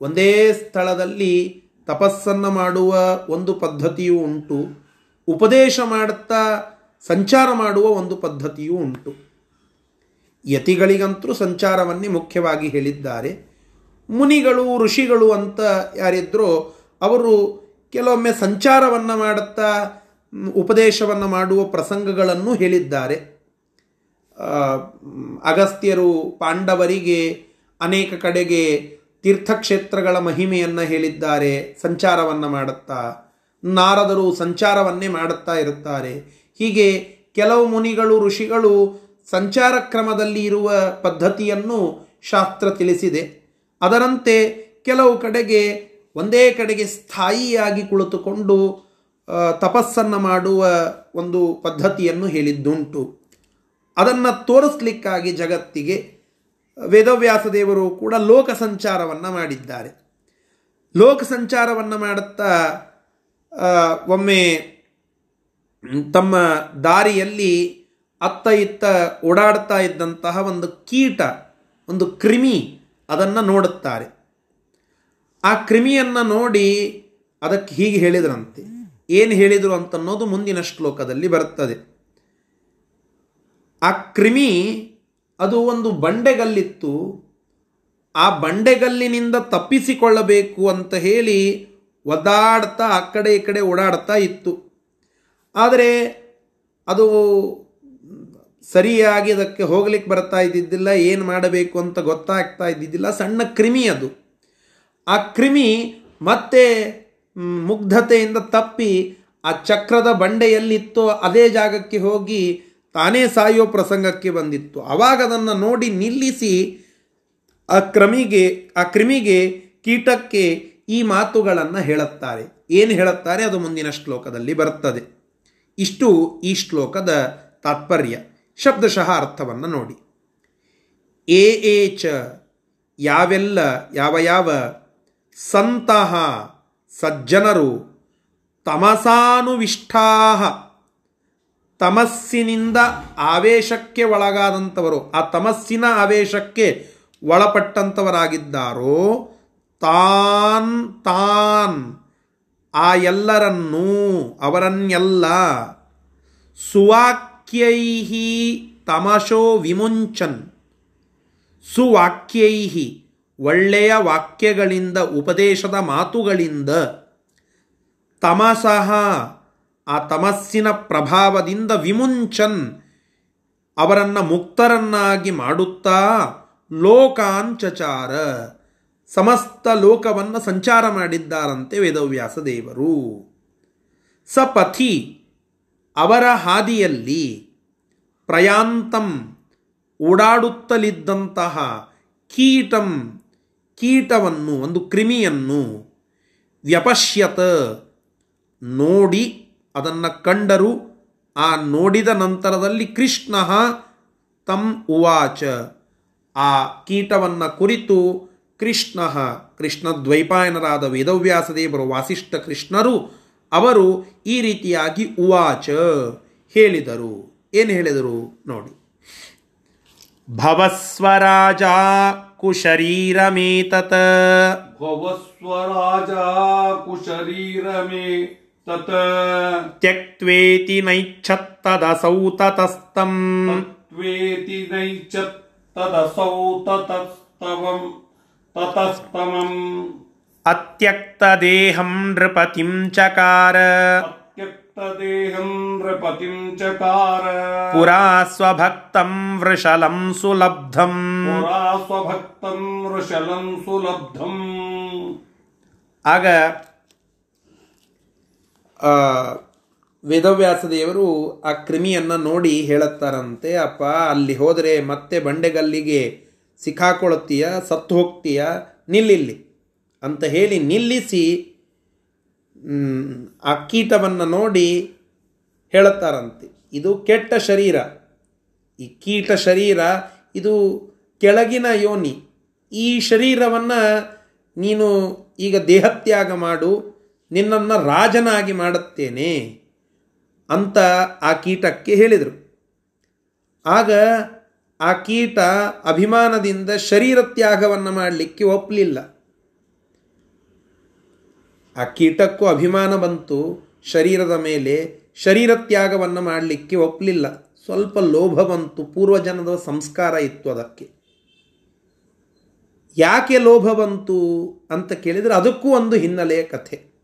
ಒಂದೇ ಸ್ಥಳದಲ್ಲಿ ತಪಸ್ಸನ್ನು ಮಾಡುವ ಒಂದು ಪದ್ಧತಿಯೂ ಉಂಟು. ಉಪದೇಶ ಮಾಡುತ್ತಾ ಸಂಚಾರ ಮಾಡುವ ಒಂದು ಪದ್ಧತಿಯೂ ಉಂಟು. ಯತಿಗಳಿಗಂತೂ ಸಂಚಾರವನ್ನೇ ಮುಖ್ಯವಾಗಿ ಹೇಳಿದ್ದಾರೆ. ಮುನಿಗಳು, ಋಷಿಗಳು ಅಂತ ಯಾರಿದ್ರೋ ಅವರು ಕೆಲವೊಮ್ಮೆ ಸಂಚಾರವನ್ನು ಮಾಡುತ್ತಾ ಉಪದೇಶವನ್ನು ಮಾಡುವ ಪ್ರಸಂಗಗಳನ್ನು ಹೇಳಿದ್ದಾರೆ. ಅಗಸ್ತ್ಯರು ಪಾಂಡವರಿಗೆ ಅನೇಕ ಕಡೆಗೆ ತೀರ್ಥಕ್ಷೇತ್ರಗಳ ಮಹಿಮೆಯನ್ನು ಹೇಳಿದ್ದಾರೆ, ಸಂಚಾರವನ್ನು ಮಾಡುತ್ತಾ. ನಾರದರು ಸಂಚಾರವನ್ನೇ ಮಾಡುತ್ತಾ ಇರುತ್ತಾರೆ. ಹೀಗೆ ಕೆಲವು ಮುನಿಗಳು, ಋಷಿಗಳು ಸಂಚಾರ ಕ್ರಮದಲ್ಲಿ ಇರುವ ಪದ್ಧತಿಯನ್ನು ಶಾಸ್ತ್ರ ತಿಳಿಸಿದೆ. ಅದರಂತೆ ಕೆಲವು ಕಡೆಗೆ ಒಂದೇ ಕಡೆಗೆ ಸ್ಥಾಯಿಯಾಗಿ ಕುಳಿತುಕೊಂಡು ತಪಸ್ಸನ್ನು ಮಾಡುವ ಒಂದು ಪದ್ಧತಿಯನ್ನು ಹೇಳಿದ್ದುಂಟು. ಅದನ್ನು ತೋರಿಸ್ಲಿಕ್ಕಾಗಿ ಜಗತ್ತಿಗೆ ವೇದವ್ಯಾಸ ದೇವರು ಕೂಡ ಲೋಕ ಸಂಚಾರವನ್ನು ಮಾಡಿದ್ದಾರೆ. ಲೋಕ ಸಂಚಾರವನ್ನು ಮಾಡುತ್ತಾ ಒಮ್ಮೆ ತಮ್ಮ ದಾರಿಯಲ್ಲಿ ಅತ್ತ ಇತ್ತ ಓಡಾಡ್ತಾ ಇದ್ದಂತಹ ಒಂದು ಕೀಟ, ಒಂದು ಕ್ರಿಮಿ ಅದನ್ನು ನೋಡುತ್ತಾರೆ. ಆ ಕ್ರಿಮಿಯನ್ನು ನೋಡಿ ಅದಕ್ಕೆ ಹೀಗೆ ಹೇಳಿದ್ರಂತೆ, ಏನು ಹೇಳಿದರು ಅಂತನ್ನೋದು ಮುಂದಿನ ಶ್ಲೋಕದಲ್ಲಿ ಬರುತ್ತದೆ. ಆ ಕ್ರಿಮಿ ಅದು ಒಂದು ಬಂಡೆಗಲ್ಲಿತ್ತು. ಆ ಬಂಡೆಗಲ್ಲಿನಿಂದ ತಪ್ಪಿಸಿಕೊಳ್ಳಬೇಕು ಅಂತ ಹೇಳಿ ಒದಾಡ್ತಾ ಆ ಕಡೆ ಈ ಕಡೆ ಓಡಾಡ್ತಾ ಇತ್ತು. ಆದರೆ ಅದು ಸರಿಯಾಗಿ ಅದಕ್ಕೆ ಹೋಗ್ಲಿಕ್ಕೆ ಬರ್ತಾ ಇದ್ದಿದ್ದಿಲ್ಲ, ಏನು ಮಾಡಬೇಕು ಅಂತ ಗೊತ್ತಾಗ್ತಾ ಇದ್ದಿದ್ದಿಲ್ಲ, ಸಣ್ಣ ಕ್ರಿಮಿ ಅದು. ಆ ಕ್ರಿಮಿ ಮತ್ತೆ ಮುಗ್ಧತೆಯಿಂದ ತಪ್ಪಿ ಆ ಚಕ್ರದ ಬಂಡೆಯಲ್ಲಿತ್ತೋ ಅದೇ ಜಾಗಕ್ಕೆ ಹೋಗಿ ತಾನೇ ಸಾಯೋ ಪ್ರಸಂಗಕ್ಕೆ ಬಂದಿತ್ತು. ಆವಾಗ ಅದನ್ನು ನೋಡಿ ನಿಲ್ಲಿಸಿ ಆ ಕ್ರಮಿಗೆ, ಆ ಕ್ರಿಮಿಗೆ, ಕೀಟಕ್ಕೆ ಈ ಮಾತುಗಳನ್ನು ಹೇಳುತ್ತಾರೆ. ಏನು ಹೇಳುತ್ತಾರೆ? ಅದು ಮುಂದಿನ ಶ್ಲೋಕದಲ್ಲಿ ಬರುತ್ತದೆ. ಇಷ್ಟು ಈ ಶ್ಲೋಕದ ತಾತ್ಪರ್ಯ. ಶಬ್ದಶಃ ಅರ್ಥವನ್ನು ನೋಡಿ. ಎ ಎ ಚ, ಯಾವೆಲ್ಲ, ಯಾವ ಯಾವ ಸಂತಹ ಸಜ್ಜನರು ತಮಸಾನುವಿಷ್ಠಾ ತಮಸ್ಸಿನಿಂದ ಆವೇಶಕ್ಕೆ ಒಳಗಾದಂಥವರು, ಆ ತಮಸ್ಸಿನ ಆವೇಶಕ್ಕೆ ಒಳಪಟ್ಟಂಥವರಾಗಿದ್ದಾರೋ, ತಾನ್ ತಾನ್ ಆ ಎಲ್ಲರನ್ನೂ, ಅವರನ್ನೆಲ್ಲ ಸುವಾಕ್ಯೈಹಿ ತಮಶೋ ವಿಮುಂಚನ್. ಸುವಾಕ್ಯೈಹಿ ಒಳ್ಳೆಯ ವಾಕ್ಯಗಳಿಂದ, ಉಪದೇಶದ ಮಾತುಗಳಿಂದ ತಮಸಃ ಆ ತಮಸ್ಸಿನ ಪ್ರಭಾವದಿಂದ ವಿಮುಂಚನ್ ಅವರನ್ನು ಮುಕ್ತರನ್ನಾಗಿ ಮಾಡುತ್ತಾ ಲೋಕಾಂಚಚಾರ. ಸಮಸ್ತ ಲೋಕವನ್ನು ಸಂಚಾರ ಮಾಡಿದ್ದಾರಂತೆ ವೇದವ್ಯಾಸ ದೇವರು. ಸಪಥಿ ಅವರ ಹಾದಿಯಲ್ಲಿ ಪ್ರಯಾಂತಂ ಓಡಾಡುತ್ತಲಿದ್ದಂತಹ ಕೀಟಂ ಕೀಟವನ್ನು, ಒಂದು ಕ್ರಿಮಿಯನ್ನು ವ್ಯಪಶ್ಯತ ನೋಡಿ ಅದನ್ನು ಕಂಡರು. ಆ ನೋಡಿದ ನಂತರದಲ್ಲಿ ಕೃಷ್ಣ ತಂ ಉವಾಚ. ಆ ಕೀಟವನ್ನು ಕುರಿತು ಕೃಷ್ಣ ಕೃಷ್ಣ ದ್ವೈಪಾಯನರಾದ ವೇದವ್ಯಾಸದೇವರು ವಾಸಿಷ್ಠ ಕೃಷ್ಣರು, ಅವರು ಈ ರೀತಿಯಾಗಿ ಉವಾಚ ಹೇಳಿದರು. ಏನು ಹೇಳಿದರು ನೋಡಿ. ಭವಸ್ವರಾಜ ಕುಶರೀರಮೇತತ. ಭವಸ್ವರಾಜ ಕುಶರೀರಮೇ तत् त्यक्त्वेति नैच्छत्तदसौ ततस्तम् त्वेति नैच्छत्तदसौ ततस्तवम् अत्यक्तदेहं नृपतिं चकार अत्यक्तदेहं नृपतिं चकार पुरा स्वभक्तं वृषलं सुलब्धं पुरास्वभक्तं वृषलं सुलब्धम् ಆಗ ವೇದವ್ಯಾಸ ದೇವರು ಆ ಕ್ರಿಮಿಯನ್ನು ನೋಡಿ ಹೇಳುತ್ತಾರಂತೆ, ಅಪ್ಪ, ಅಲ್ಲಿ ಹೋದರೆ ಮತ್ತೆ ಬಂಡೆಗಲ್ಲಿಗೆ ಸಿಕ್ಕಾಕೊಳ್ತೀಯ, ಸತ್ತು ಹೋಗ್ತೀಯ, ನಿಲ್ಲಿಲ್ಲಿ ಅಂತ ಹೇಳಿ ನಿಲ್ಲಿಸಿ ಆ ಕೀಟವನ್ನು ನೋಡಿ ಹೇಳುತ್ತಾರಂತೆ. ಇದು ಕೆಟ್ಟ ಶರೀರ. ಈ ಕೀಟ ಶರೀರ, ಇದು ಕೆಳಗಿನ ಯೋನಿ. ಈ ಶರೀರವನ್ನು ನೀನು ಈಗ ದೇಹತ್ಯಾಗ ಮಾಡು ನಿನ್ನನ್ನು ರಾಜನಾಗಿ ಮಾಡುತ್ತೇನೆ ಅಂತ ಆ ಕೀಟಕ್ಕೆ ಹೇಳಿದರು. ಆಗ ಆ ಕೀಟ ಅಭಿಮಾನದಿಂದ ಶರೀರ ತ್ಯಾಗವನ್ನು ಮಾಡಲಿಕ್ಕೆ ಒಪ್ಪಲಿಲ್ಲ ಆ ಕೀಟಕ್ಕೂ ಅಭಿಮಾನ ಬಂತು, ಶರೀರದ ಮೇಲೆ ಶರೀರ ತ್ಯಾಗವನ್ನು ಮಾಡಲಿಕ್ಕೆ ಒಪ್ಪಲಿಲ್ಲ ಸ್ವಲ್ಪ ಲೋಭ ಬಂತು, ಪೂರ್ವಜನದ ಸಂಸ್ಕಾರ ಇತ್ತು ಅದಕ್ಕೆ. ಯಾಕೆ ಲೋಭ ಬಂತು ಅಂತ ಕೇಳಿದರೆ ಅದಕ್ಕೂ ಒಂದು ಹಿನ್ನೆಲೆಯ ಕಥೆ.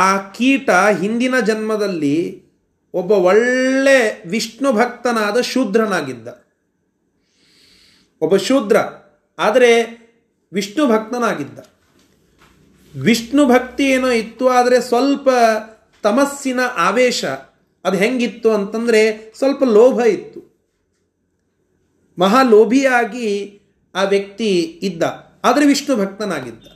ಆ ಕೀಟ ಹಿಂದಿನ ಜನ್ಮದಲ್ಲಿ ಒಬ್ಬ ಒಳ್ಳೆ ವಿಷ್ಣು ಭಕ್ತನಾದ ಶೂದ್ರನಾಗಿದ್ದ. ಒಬ್ಬ ಶೂದ್ರ, ಆದರೆ ವಿಷ್ಣು ಭಕ್ತನಾಗಿದ್ದ. ವಿಷ್ಣು ಭಕ್ತಿ ಏನೋ ಇತ್ತು, ಆದರೆ ಸ್ವಲ್ಪ ತಮಸ್ಸಿನ ಆವೇಶ ಅದು ಹೆಂಗಿತ್ತು ಅಂತಂದರೆ ಸ್ವಲ್ಪ ಲೋಭ ಇತ್ತು. ಮಹಾಲೋಭಿಯಾಗಿ ಆ ವ್ಯಕ್ತಿ ಇದ್ದ, ಆದರೆ ವಿಷ್ಣು ಭಕ್ತನಾಗಿದ್ದ.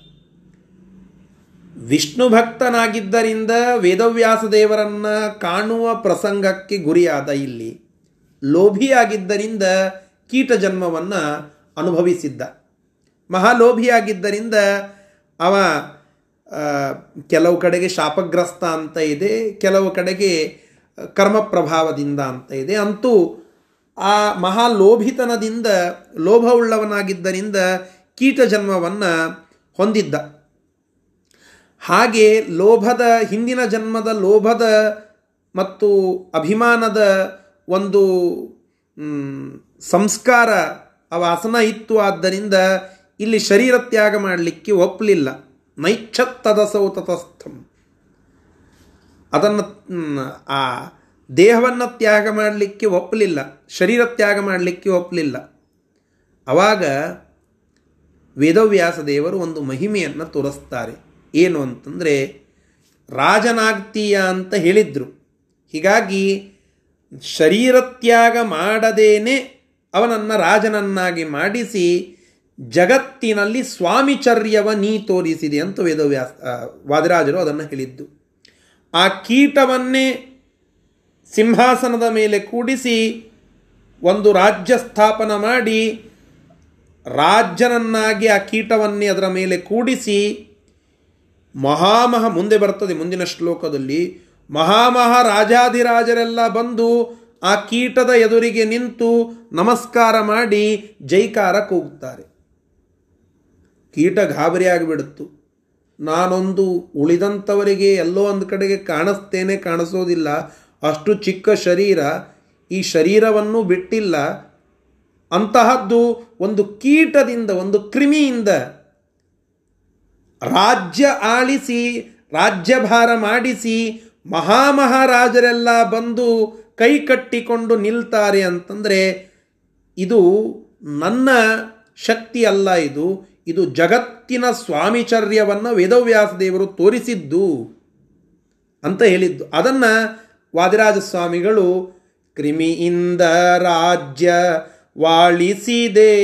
ವಿಷ್ಣು ಭಕ್ತನಾಗಿದ್ದರಿಂದ ವೇದವ್ಯಾಸ ದೇವರನ್ನ ಕಾಣುವ ಪ್ರಸಂಗಕ್ಕೆ ಗುರಿಯಾದ ಇಲ್ಲಿ. ಲೋಭಿಯಾಗಿದ್ದರಿಂದ ಕೀಟ ಜನ್ಮವನ್ನು ಅನುಭವಿಸಿದ್ದ. ಮಹಾಲೋಭಿಯಾಗಿದ್ದರಿಂದ ಅವ ಕೆಲವು ಕಡೆಗೆ ಶಾಪಗ್ರಸ್ತ ಅಂತ ಇದೆ, ಕೆಲವು ಕಡೆಗೆ ಕರ್ಮ ಪ್ರಭಾವದಿಂದ ಅಂತ ಇದೆ. ಅಂತೂ ಆ ಮಹಾಲೋಭಿತನದಿಂದ, ಲೋಭವುಳ್ಳವನಾಗಿದ್ದರಿಂದ ಕೀಟ ಜನ್ಮವನ್ನು ಹೊಂದಿದ್ದ. ಹಾಗೆ ಲೋಭದ, ಹಿಂದಿನ ಜನ್ಮದ ಲೋಭದ ಮತ್ತು ಅಭಿಮಾನದ ಒಂದು ಸಂಸ್ಕಾರ ಅವಾಸನ ವಾಸನ ಇತ್ತು. ಆದ್ದರಿಂದ ಇಲ್ಲಿ ಶರೀರ ತ್ಯಾಗ ಮಾಡಲಿಕ್ಕೆ ಒಪ್ಪಲಿಲ್ಲ. ನೈಚ್ಛತ್ತದಸೌ ತತಸ್ಥಂ. ಅದನ್ನು ಆ ದೇಹವನ್ನು ತ್ಯಾಗ ಮಾಡಲಿಕ್ಕೆ ಒಪ್ಪಲಿಲ್ಲ. ಶರೀರ ತ್ಯಾಗ ಮಾಡಲಿಕ್ಕೆ ಒಪ್ಪಲಿಲ್ಲ. ಅವಾಗ ವೇದವ್ಯಾಸ ದೇವರು ಒಂದು ಮಹಿಮೆಯನ್ನು ತೋರಿಸ್ತಾರೆ. ಏನು ಅಂತಂದರೆ ರಾಜನಾಗ್ತೀಯ ಅಂತ ಹೇಳಿದ್ರು. ಹೀಗಾಗಿ ಶರೀರತ್ಯಾಗ ಮಾಡದೇನೆ ಅವನನ್ನು ರಾಜನನ್ನಾಗಿ ಮಾಡಿಸಿ ಜಗತ್ತಿನಲ್ಲಿ ಸ್ವಾಮಿಚರ್ಯವ ನೀ ತೋರಿಸಿದೆ ಅಂತ ವೇದವ್ಯಾಸ ವಾದಿರಾಜರು ಅದನ್ನು ಹೇಳಿದ್ದು. ಆ ಕೀಟವನ್ನೇ ಸಿಂಹಾಸನದ ಮೇಲೆ ಕೂಡಿಸಿ ಒಂದು ರಾಜ್ಯ ಸ್ಥಾಪನ ಮಾಡಿ ರಾಜ್ಯನನ್ನಾಗಿ ಆ ಕೀಟವನ್ನೇ ಅದರ ಮೇಲೆ ಕೂಡಿಸಿ ಮಹಾಮಹ ಮುಂದೆ ಬರ್ತದೆ ಮುಂದಿನ ಶ್ಲೋಕದಲ್ಲಿ. ಮಹಾಮಹ ರಾಜಾಧಿರಾಜರೆಲ್ಲ ಬಂದು ಆ ಕೀಟದ ಎದುರಿಗೆ ನಿಂತು ನಮಸ್ಕಾರ ಮಾಡಿ ಜೈಕಾರ ಕೂಗುತ್ತಾರೆ. ಕೀಟ ಗಾಬರಿಯಾಗಿಬಿಡುತ್ತು ನಾನೊಂದು ಉಳಿದಂಥವರಿಗೆ ಎಲ್ಲೋ ಒಂದು ಕಡೆಗೆ ಕಾಣಿಸ್ತೇನೆ, ಕಾಣಿಸೋದಿಲ್ಲ. ಅಷ್ಟು ಚಿಕ್ಕ ಶರೀರ, ಈ ಶರೀರವನ್ನು ಬಿಟ್ಟಿಲ್ಲ. ಅಂತಹದ್ದು ಒಂದು ಕೀಟದಿಂದ, ಒಂದು ಕ್ರಿಮಿಯಿಂದ ರಾಜ್ಯ ಆಳಿಸಿ, ರಾಜ್ಯಭಾರ ಮಾಡಿಸಿ, ಮಹಾಮಹಾರಾಜರೆಲ್ಲ ಬಂದು ಕೈ ಕಟ್ಟಿಕೊಂಡು ನಿಲ್ತಾರೆ ಅಂತಂದರೆ ಇದು ನನ್ನ ಶಕ್ತಿ ಅಲ್ಲ ಇದು ಇದು ಜಗತ್ತಿನ ಸ್ವಾಮಿಚರ್ಯವನ್ನು ವೇದವ್ಯಾಸ ದೇವರು ತೋರಿಸಿದ್ದು ಅಂತ ಹೇಳಿದ್ದು. ಅದನ್ನು ವಾದಿರಾಜ ಸ್ವಾಮಿಗಳು ಕ್ರಿಮಿಯಿಂದ ರಾಜ್ಯ ವಾಳಿಸಿದೆ.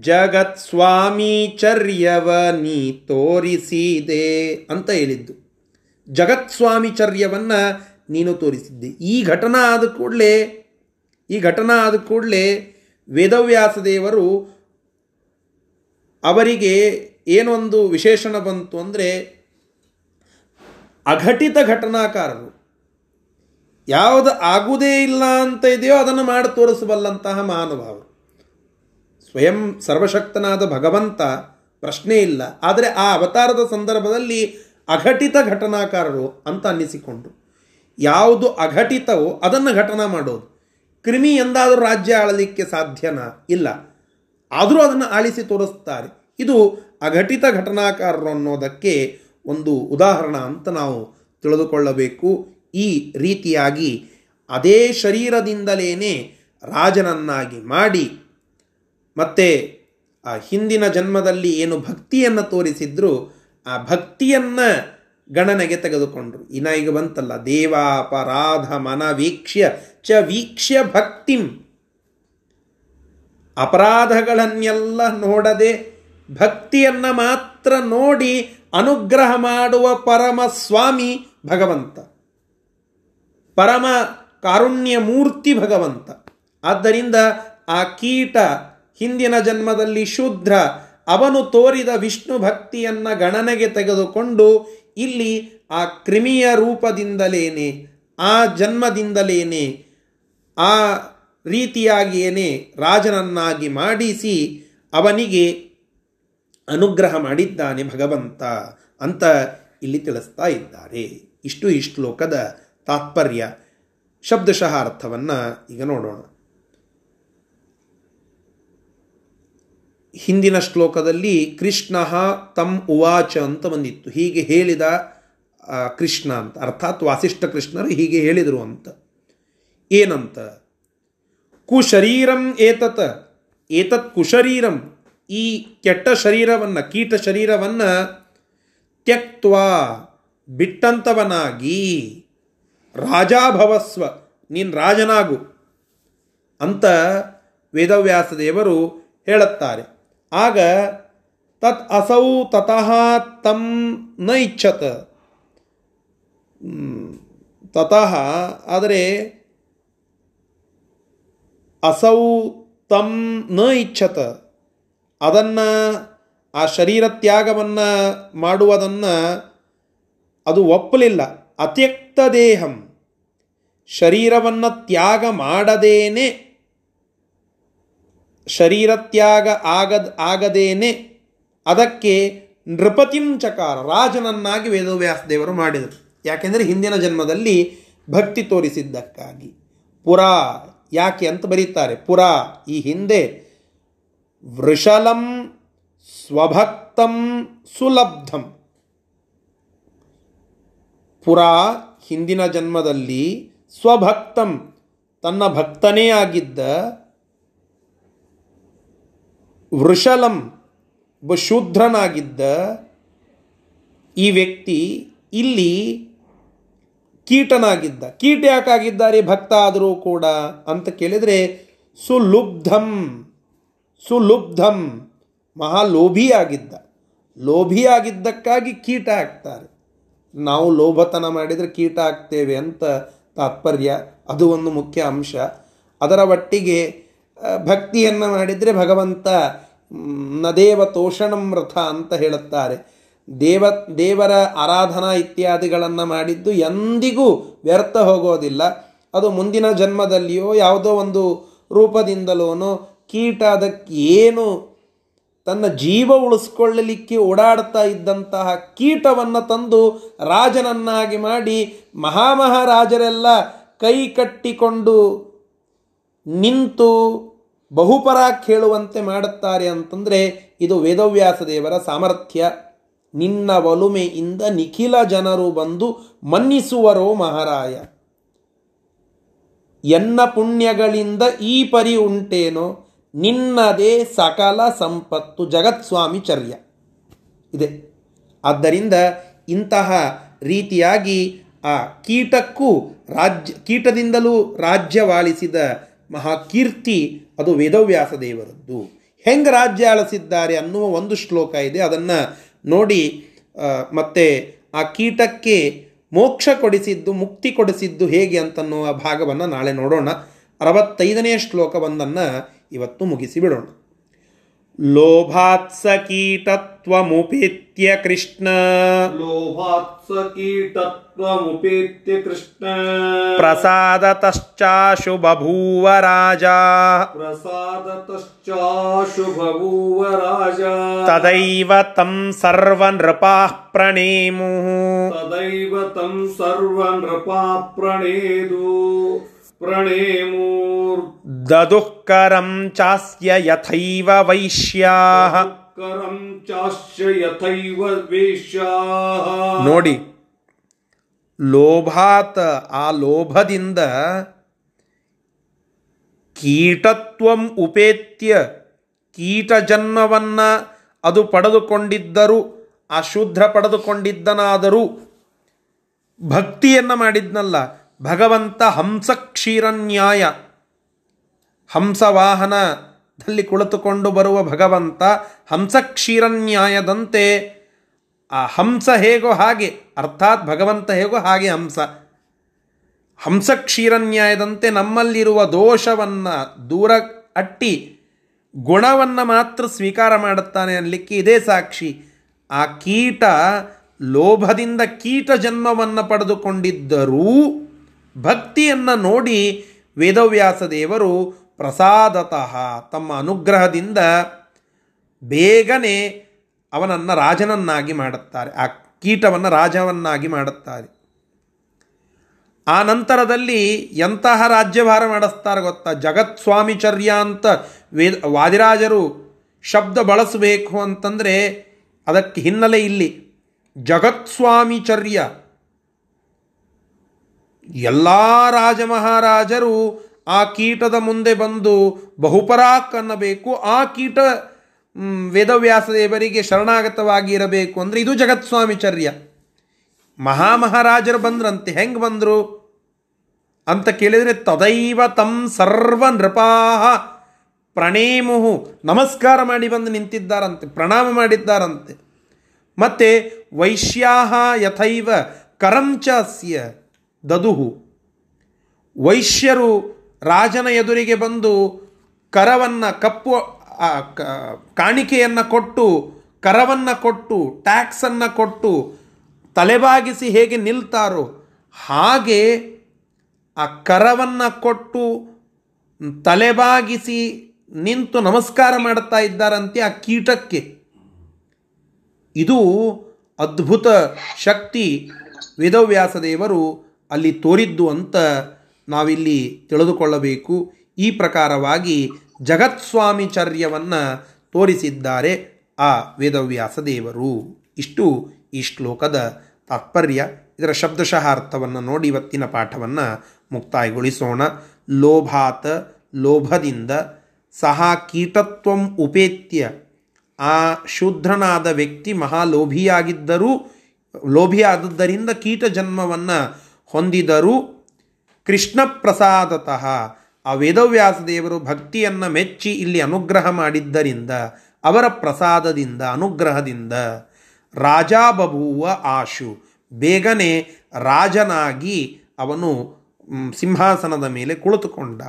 ಜಗತ್ ಸ್ವಾಮಿಚರ್ಯವ ನೀ ತೋರಿಸಿದೆ ಅಂತ ಹೇಳಿದ್ದು. ಜಗತ್ ಸ್ವಾಮಿಚರ್ಯವನ್ನು ನೀನು ತೋರಿಸಿದ್ದೆ. ಈ ಘಟನಾ ಆದ ಕೂಡಲೇ, ಈ ಘಟನಾ ಆದ ಕೂಡಲೇ ವೇದವ್ಯಾಸ ದೇವರು ಅವರಿಗೆ ಏನೊಂದು ವಿಶೇಷಣ ಬಂತು ಅಂದರೆ, ಅಘಟಿತ ಘಟನಾಕಾರರು, ಯಾವುದು ಆಗುವುದೇ ಇಲ್ಲ ಅಂತ ಇದೆಯೋ ಅದನ್ನು ಮಾಡಿ ತೋರಿಸಬಲ್ಲಂತಹ ಮಹಾನುಭಾವರು ಸ್ವಯಂ ಸರ್ವಶಕ್ತನಾದ ಭಗವಂತ ಪ್ರಶ್ನೆ ಇಲ್ಲ. ಆದರೆ ಆ ಅವತಾರದ ಸಂದರ್ಭದಲ್ಲಿ ಅಘಟಿತ ಘಟನಾಕಾರರು ಅಂತ ಅನ್ನಿಸಿಕೊಂಡು, ಯಾವುದು ಅಘಟಿತವೋ ಅದನ್ನು ಘಟನಾ ಮಾಡೋದು. ಕ್ರಿಮಿ ಎಂದಾದರೂ ರಾಜ್ಯ ಆಳಲಿಕ್ಕೆ ಸಾಧ್ಯನಾ? ಇಲ್ಲ. ಆದರೂ ಅದನ್ನು ಆಳಿಸಿ ತೋರಿಸ್ತಾರೆ. ಇದು ಅಘಟಿತ ಘಟನಾಕಾರರು ಅನ್ನೋದಕ್ಕೆ ಒಂದು ಉದಾಹರಣ ಅಂತ ನಾವು ತಿಳಿದುಕೊಳ್ಳಬೇಕು. ಈ ರೀತಿಯಾಗಿ ಅದೇ ಶರೀರದಿಂದಲೇ ರಾಜನನ್ನಾಗಿ ಮಾಡಿ ಮತ್ತೆ ಆ ಹಿಂದಿನ ಜನ್ಮದಲ್ಲಿ ಏನು ಭಕ್ತಿಯನ್ನು ತೋರಿಸಿದ್ರು, ಆ ಭಕ್ತಿಯನ್ನು ಗಣನೆಗೆ ತೆಗೆದುಕೊಂಡ್ರು. ಇನ್ನ ಈಗ ಬಂತಲ್ಲ ದೇವಾಪರಾಧ ಮನ ವೀಕ್ಷ್ಯ ಚ ವೀಕ್ಷ್ಯ ಭಕ್ತಿಂ. ಅಪರಾಧಗಳನ್ನೆಲ್ಲ ನೋಡದೆ ಭಕ್ತಿಯನ್ನು ಮಾತ್ರ ನೋಡಿ ಅನುಗ್ರಹ ಮಾಡುವ ಪರಮ ಸ್ವಾಮಿ ಭಗವಂತ. ಪರಮ ಕಾರುಣ್ಯ ಮೂರ್ತಿ ಭಗವಂತ. ಆದ್ದರಿಂದ ಆ ಕೀಟ ಹಿಂದಿನ ಜನ್ಮದಲ್ಲಿ ಶೂದ್ರ, ಅವನು ತೋರಿದ ವಿಷ್ಣು ಭಕ್ತಿಯನ್ನು ಗಣನೆಗೆ ತೆಗೆದುಕೊಂಡು ಇಲ್ಲಿ ಆ ಕ್ರಿಮಿಯ ರೂಪದಿಂದಲೇನೆ, ಆ ಜನ್ಮದಿಂದಲೇನೆ, ಆ ರೀತಿಯಾಗಿಯೇನೆ ರಾಜನನ್ನಾಗಿ ಮಾಡಿಸಿ ಅವನಿಗೆ ಅನುಗ್ರಹ ಮಾಡಿದ್ದಾನೆ ಭಗವಂತ ಅಂತ ಇಲ್ಲಿ ತಿಳಿಸ್ತಾ ಇದ್ದಾರೆ. ಇಷ್ಟು ಈ ಶ್ಲೋಕದ ತಾತ್ಪರ್ಯ. ಶಬ್ದಶಃ ಅರ್ಥವನ್ನು ಈಗ ನೋಡೋಣ. ಹಿಂದಿನ ಶ್ಲೋಕದಲ್ಲಿ ಕೃಷ್ಣ ತಮ್ ಉವಾಚ ಅಂತ ಬಂದಿತ್ತು. ಹೀಗೆ ಹೇಳಿದ ಕೃಷ್ಣ ಅಂತ. ಅರ್ಥಾತ್ ವಾಸಿಷ್ಠ ಕೃಷ್ಣರು ಹೀಗೆ ಹೇಳಿದರು ಅಂತ. ಏನಂತ? ಕುಶರೀರಂ ಏತತ್. ಏತತ್ ಕುಶರೀರಂ. ಈ ಕೆಟ್ಟ ಶರೀರವನ್ನು, ಕೀಟ ಶರೀರವನ್ನು ತ್ಯಕ್ತ್ವ ಬಿಟ್ಟಂಥವನಾಗಿ ರಾಜಾಭವಸ್ವ ನೀನು ರಾಜನಾಗು ಅಂತ ವೇದವ್ಯಾಸ ದೇವರು ಹೇಳುತ್ತಾರೆ. ಆಗ ತತ್ ಅಸೌ ತತಃ ತಂ ನ ಇಚ್ಛತ ತತಃ ಆದರೆ ಅಸೌ ತಂ ನ ಇಚ್ಛತ ಅದನ್ನು ಆ ಶರೀರ ತ್ಯಾಗವನ್ನು ಮಾಡುವುದನ್ನು ಅದು ಒಪ್ಪಲಿಲ್ಲ. ಅತ್ಯಕ್ತ ದೇಹಂ. ಶರೀರವನ್ನು ತ್ಯಾಗ ಮಾಡದೇನೆ ಶರೀರ ತ್ಯಾಗ ಆಗದ, ಆಗದೇನೆ ಅದಕ್ಕೆ ನೃಪತಿಂಚಕಾರ ರಾಜನನ್ನಾಗಿ ವೇದವ್ಯಾಸ ದೇವರು ಮಾಡಿದರು. ಯಾಕೆಂದರೆ ಹಿಂದಿನ ಜನ್ಮದಲ್ಲಿ ಭಕ್ತಿ ತೋರಿಸಿದ್ದಕ್ಕಾಗಿ. ಪುರಾ, ಯಾಕೆ ಅಂತ ಬರೀತಾರೆ. ಪುರಾ, ಈ ಹಿಂದೆ ವೃಷಲಂ ಸ್ವಭಕ್ತಂ ಸುಲಬ್ಧಂ. ಪುರಾ, ಹಿಂದಿನ ಜನ್ಮದಲ್ಲಿ ಸ್ವಭಕ್ತಂ, ತನ್ನ ಭಕ್ತನೇ ಆಗಿದ್ದ ವೃಷಲಂ ಶೂದ್ರನಾಗಿದ್ದ ಈ ವ್ಯಕ್ತಿ ಇಲ್ಲಿ ಕೀಟನಾಗಿದ್ದ. ಕೀಟ ಯಾಕಾಗಿದ್ದಾರೆ ಭಕ್ತ ಆದರೂ ಕೂಡ ಅಂತ ಕೇಳಿದರೆ ಸುಲುಬ್ಧಂ ಸುಲುಬ್ಧಂ ಮಹಾಲೋಭಿಯಾಗಿದ್ದ. ಲೋಭಿಯಾಗಿದ್ದಕ್ಕಾಗಿ ಕೀಟ ಆಗ್ತಾರೆ ನಾವು ಲೋಭತನ ಮಾಡಿದರೆ ಕೀಟ ಆಗ್ತೇವೆ ಅಂತ ತಾತ್ಪರ್ಯ, ಅದು ಒಂದು ಮುಖ್ಯ ಅಂಶ. ಅದರ ಒಟ್ಟಿಗೆ ಭಕ್ತಿಯನ್ನು ಮಾಡಿದರೆ ಭಗವಂತ ನದೇವ ತೋಷಣಂ ರಥ ಅಂತ ಹೇಳುತ್ತಾರೆ. ದೇವ, ದೇವರ ಆರಾಧನಾ ಇತ್ಯಾದಿಗಳನ್ನು ಮಾಡಿದ್ದು ಎಂದಿಗೂ ವ್ಯರ್ಥ ಹೋಗೋದಿಲ್ಲ. ಅದು ಮುಂದಿನ ಜನ್ಮದಲ್ಲಿಯೋ ಯಾವುದೋ ಒಂದು ರೂಪದಿಂದಲೋ ಕೀಟ ಅದಕ್ಕೆ ಏನು ತನ್ನ ಜೀವ ಉಳಿಸ್ಕೊಳ್ಳಲಿಕ್ಕೆ ಓಡಾಡ್ತಾ ಇದ್ದಂತಹ ಕೀಟವನ್ನು ತಂದು ರಾಜನನ್ನಾಗಿ ಮಾಡಿ ಮಹಾಮಹಾರಾಜರೆಲ್ಲ ಕೈ ಕಟ್ಟಿಕೊಂಡು ನಿಂತು ಬಹುಪರ ಕೇಳುವಂತೆ ಮಾಡುತ್ತಾರೆ ಅಂತಂದರೆ, ಇದು ವೇದವ್ಯಾಸ ದೇವರ ಸಾಮರ್ಥ್ಯ. ನಿನ್ನ ಒಲುಮೆಯಿಂದ ನಿಖಿಲ ಜನರು ಬಂದು ಮನ್ನಿಸುವರೋ ಮಹಾರಾಯ. ಎನ್ನ ಪುಣ್ಯಗಳಿಂದ ಈ ಪರಿ ಉಂಟೇನೋ, ನಿನ್ನದೇ ಸಕಲ ಸಂಪತ್ತು ಜಗತ್ಸ್ವಾಮಿ ಚರ್ಯ. ಇದೆ. ಆದ್ದರಿಂದ ಇಂತಹ ರೀತಿಯಾಗಿ ಆ ಕೀಟಕ್ಕೂ ರಾಜ್ಯ, ಕೀಟದಿಂದಲೂ ರಾಜ್ಯವಾಳಿಸಿದ ಮಹಾಕೀರ್ತಿ, ಅದು ವೇದವ್ಯಾಸ ದೇವರದ್ದು ಹೆಂಗೆ ರಾಜ್ಯ ಆಳಿಸಿದ್ದಾರೆ ಅನ್ನುವ ಒಂದು ಶ್ಲೋಕ ಇದೆ. ಅದನ್ನು ನೋಡಿ ಮತ್ತೆ ಆ ಕೀಟಕ್ಕೆ ಮೋಕ್ಷ ಕೊಡಿಸಿದ್ದು, ಮುಕ್ತಿ ಕೊಡಿಸಿದ್ದು ಹೇಗೆ ಅಂತನ್ನುವ ಭಾಗವನ್ನು ನಾಳೆ ನೋಡೋಣ. ಅರವತ್ತೈದನೇ ಶ್ಲೋಕವೊಂದನ್ನು ಇವತ್ತು ಮುಗಿಸಿ ಬಿಡೋಣ. ಲೋಭಾತ್ಸ ಕೀಟತ್ವಮುಪೇತ್ಯ ಕೃಷ್ಣ. ಕೀಟತ್ವಮುಪೇತ್ಯ ಕೃಷ್ಣ. ಪ್ರಸಾದತಶ್ಚಾಶು ಬಭೂವ ರಾಜ. ಬಭೂವ ರಾಜ. ತದೈವ ತಂ ಸರ್ವ ನೃಪಾಃ ಪ್ರಣೇಮು ತಂ ಸರ್ವ ನೃಪಾ ಪ್ರಣೇದು ಪ್ರಣೇಮೂರ್. ದದುಃಕರಂ ಚಾಸ್ಯ ಯಥೈವ ವೈಶ್ಯಾಃ ನೋಡಿ, ಲೋಭಾತ ಆ ಲೋಭದಿಂದ ಕೀಟತ್ವಂ ಉಪೇತ್ಯ ಕೀಟ ಜನ್ಮವನ್ನ ಅದು ಪಡೆದುಕೊಂಡಿದ್ದರು ಆ ಶೂದ್ರ ಪಡೆದುಕೊಂಡಿದ್ದನಾದರೂ ಭಕ್ತಿಯನ್ನು ಮಾಡಿದ್ನಲ್ಲ, ಭಗವಂತ ಹಂಸ ಕ್ಷೀರನ್ಯಾಯ ಹಂಸವಾಹನದಲ್ಲಿ ಕುಳಿತುಕೊಂಡು ಬರುವ ಭಗವಂತ ಹಂಸ ಕ್ಷೀರನ್ಯಾಯದಂತೆ ಆ ಹಂಸ ಹೇಗೋ ಹಾಗೆ, ಅರ್ಥಾತ್ ಭಗವಂತ ಹೇಗೋ ಹಾಗೆ ಹಂಸ. ಹಂಸ ಕ್ಷೀರನ್ಯಾಯದಂತೆ ನಮ್ಮಲ್ಲಿರುವ ದೋಷವನ್ನು ದೂರ ಅಟ್ಟಿ, ಗುಣವನ್ನು ಮಾತ್ರ ಸ್ವೀಕಾರ ಮಾಡುತ್ತಾನೆ ಅನ್ನಲಿಕ್ಕೆ ಇದೇ ಸಾಕ್ಷಿ. ಆ ಕೀಟ ಲೋಭದಿಂದ ಕೀಟ ಜನ್ಮವನ್ನು ಪಡೆದುಕೊಂಡಿದ್ದರೂ ಭಕ್ತಿಯನ್ನು ನೋಡಿ ವೇದವ್ಯಾಸ ದೇವರು ಪ್ರಸಾದತಃ ತಮ್ಮ ಅನುಗ್ರಹದಿಂದ ಬೇಗನೆ ಅವನನ್ನು ರಾಜನನ್ನಾಗಿ ಮಾಡುತ್ತಾರೆ. ಆ ಕೀಟವನ್ನು ರಾಜವನ್ನಾಗಿ ಮಾಡುತ್ತಾರೆ. ಆ ನಂತರದಲ್ಲಿ ಎಂತಹ ರಾಜ್ಯಭಾರ ಮಾಡಿಸ್ತಾರೆ ಗೊತ್ತಾ? ಜಗತ್ ಸ್ವಾಮಿಚರ್ಯ ಅಂತ ವೇದ ವಾದಿರಾಜರು ಶಬ್ದ ಬಳಸಬೇಕು ಅಂತಂದರೆ ಅದಕ್ಕೆ ಹಿನ್ನೆಲೆ ಇಲ್ಲಿ ಜಗತ್ ಸ್ವಾಮಿಚರ್ಯ ಎಲ್ಲ ರಾಜ ಮಹಾರಾಜರು ಆ ಕೀಟದ ಮುಂದೆ ಬಂದು ಬಹುಪರಾಕ್ ಅನ್ನಬೇಕು ಆ ಕೀಟ ವೇದವ್ಯಾಸ ದೇವರಿಗೆ ಶರಣಾಗತವಾಗಿ ಇರಬೇಕು ಅಂದರೆ ಇದು ಜಗತ್ಸ್ವಾಮಿಚರ್ಯ ಮಹಾಮಹಾರಾಜರು ಬಂದ್ರಂತೆ, ಹೆಂಗೆ ಬಂದರು? ಅಂತ ಕೇಳಿದರೆ, ತದೈವ ತಂ ಸರ್ವ ನೃಪಾಹ ಪ್ರಣೇಮುಹು. ನಮಸ್ಕಾರ ಮಾಡಿ ಬಂದು ನಿಂತಿದ್ದಾರಂತೆ, ಪ್ರಣಾಮ ಮಾಡಿದ್ದಾರಂತೆ. ಮತ್ತೆ, ವೈಶ್ಯಾಹ ಯಥೈವ ಕರಂಚಾಸ್ಯ ದದುಹು. ವೈಶ್ಯರು ರಾಜನ ಎದುರಿಗೆ ಬಂದು ಕರವನ್ನು ಕಪ್ಪು ಕಾಣಿಕೆಯನ್ನು ಕೊಟ್ಟು, ಕರವನ್ನು ಕೊಟ್ಟು, ಟ್ಯಾಕ್ಸನ್ನು ಕೊಟ್ಟು ತಲೆಬಾಗಿಸಿ ಹೇಗೆ ನಿಲ್ತಾರೋ ಹಾಗೆ ಆ ಕರವನ್ನು ಕೊಟ್ಟು ತಲೆಬಾಗಿಸಿ ನಿಂತು ನಮಸ್ಕಾರ ಮಾಡುತ್ತಾ ಇದ್ದಾರಂತೆ ಆ ಕೀಟಕ್ಕೆ. ಇದು ಅದ್ಭುತ ಶಕ್ತಿ ವೇದವ್ಯಾಸ ದೇವರು ಅಲ್ಲಿ ತೋರಿದ್ದು ಅಂತ ನಾವಿಲ್ಲಿ ತಿಳಿದುಕೊಳ್ಳಬೇಕು. ಈ ಪ್ರಕಾರವಾಗಿ ಜಗತ್ಸ್ವಾಮಿಚರ್ಯವನ್ನು ತೋರಿಸಿದ್ದಾರೆ ಆ ವೇದವ್ಯಾಸ ದೇವರು ಇಷ್ಟು ಈ ಶ್ಲೋಕದ ತಾತ್ಪರ್ಯ. ಇದರ ಶಬ್ದಶಃ ಅರ್ಥವನ್ನು ನೋಡಿ ಇವತ್ತಿನ ಪಾಠವನ್ನು ಮುಕ್ತಾಯಗೊಳಿಸೋಣ. ಲೋಭಾತ ಲೋಭದಿಂದ ಸಹ ಕೀಟತ್ವಂ ಉಪೇತ್ಯ. ಆ ಶೂದ್ರನಾದ ವ್ಯಕ್ತಿ ಮಹಾಲೋಭಿಯಾಗಿದ್ದರೂ ಲೋಭಿಯಾದದ್ದರಿಂದ ಕೀಟ ಜನ್ಮವನ್ನು ಹೊಂದಿದರೂ ಕೃಷ್ಣ ಪ್ರಸಾದತಃ ಆ ವೇದವ್ಯಾಸ ದೇವರು ಭಕ್ತಿಯನ್ನು ಮೆಚ್ಚಿ ಇಲ್ಲಿ ಅನುಗ್ರಹ ಮಾಡಿದ್ದರಿಂದ, ಅವರ ಪ್ರಸಾದದಿಂದ, ಅನುಗ್ರಹದಿಂದ ರಾಜ ಬಭೂವ ಆಶು ಬೇಗನೆ ರಾಜನಾಗಿ ಅವನು ಸಿಂಹಾಸನದ ಮೇಲೆ ಕುಳಿತುಕೊಂಡ.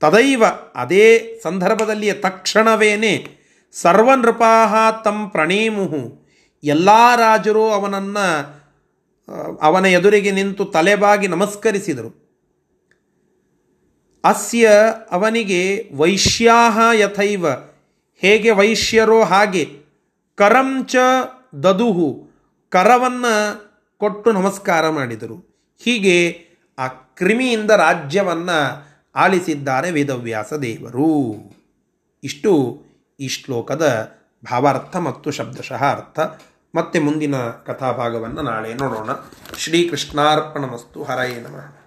ತದೈವ ಅದೇ ಸಂದರ್ಭದಲ್ಲಿಯ ತಕ್ಷಣವೇನೆ ಸರ್ವನೃಪಾಹ ತಂ ಪ್ರಣೇಮುಹು, ಎಲ್ಲ ರಾಜರು ಅವನನ್ನು ಅವನ ಎದುರಿಗೆ ನಿಂತು ತಲೆಬಾಗಿ ನಮಸ್ಕರಿಸಿದರು. ಅಸ್ಯ ಅವನಿಗೆ ವೈಶ್ಯಾಹ ಯಥೈವ, ಹೇಗೆ ವೈಶ್ಯರೋ ಹಾಗೆ ಕರಂಚ ದದುಹು, ಕರವನ್ನು ಕೊಟ್ಟು ನಮಸ್ಕಾರ ಮಾಡಿದರು. ಹೀಗೆ ಆ ಕ್ರಿಮಿಯಿಂದ ರಾಜ್ಯವನ್ನು ಆಳಿಸಿದ್ದಾರೆ ವೇದವ್ಯಾಸ ದೇವರು. ಇಷ್ಟು ಈ ಶ್ಲೋಕದ ಭಾವಾರ್ಥ ಮತ್ತು ಶಬ್ದಶಃ ಅರ್ಥ. ಮತ್ತೆ ಮುಂದಿನ ಕಥಾಭಾಗವನ್ನು ನಾಳೆ ನೋಡೋಣ. ಶ್ರೀಕೃಷ್ಣಾರ್ಪಣಮಸ್ತು. ಹರಯೇ ನಮಃ.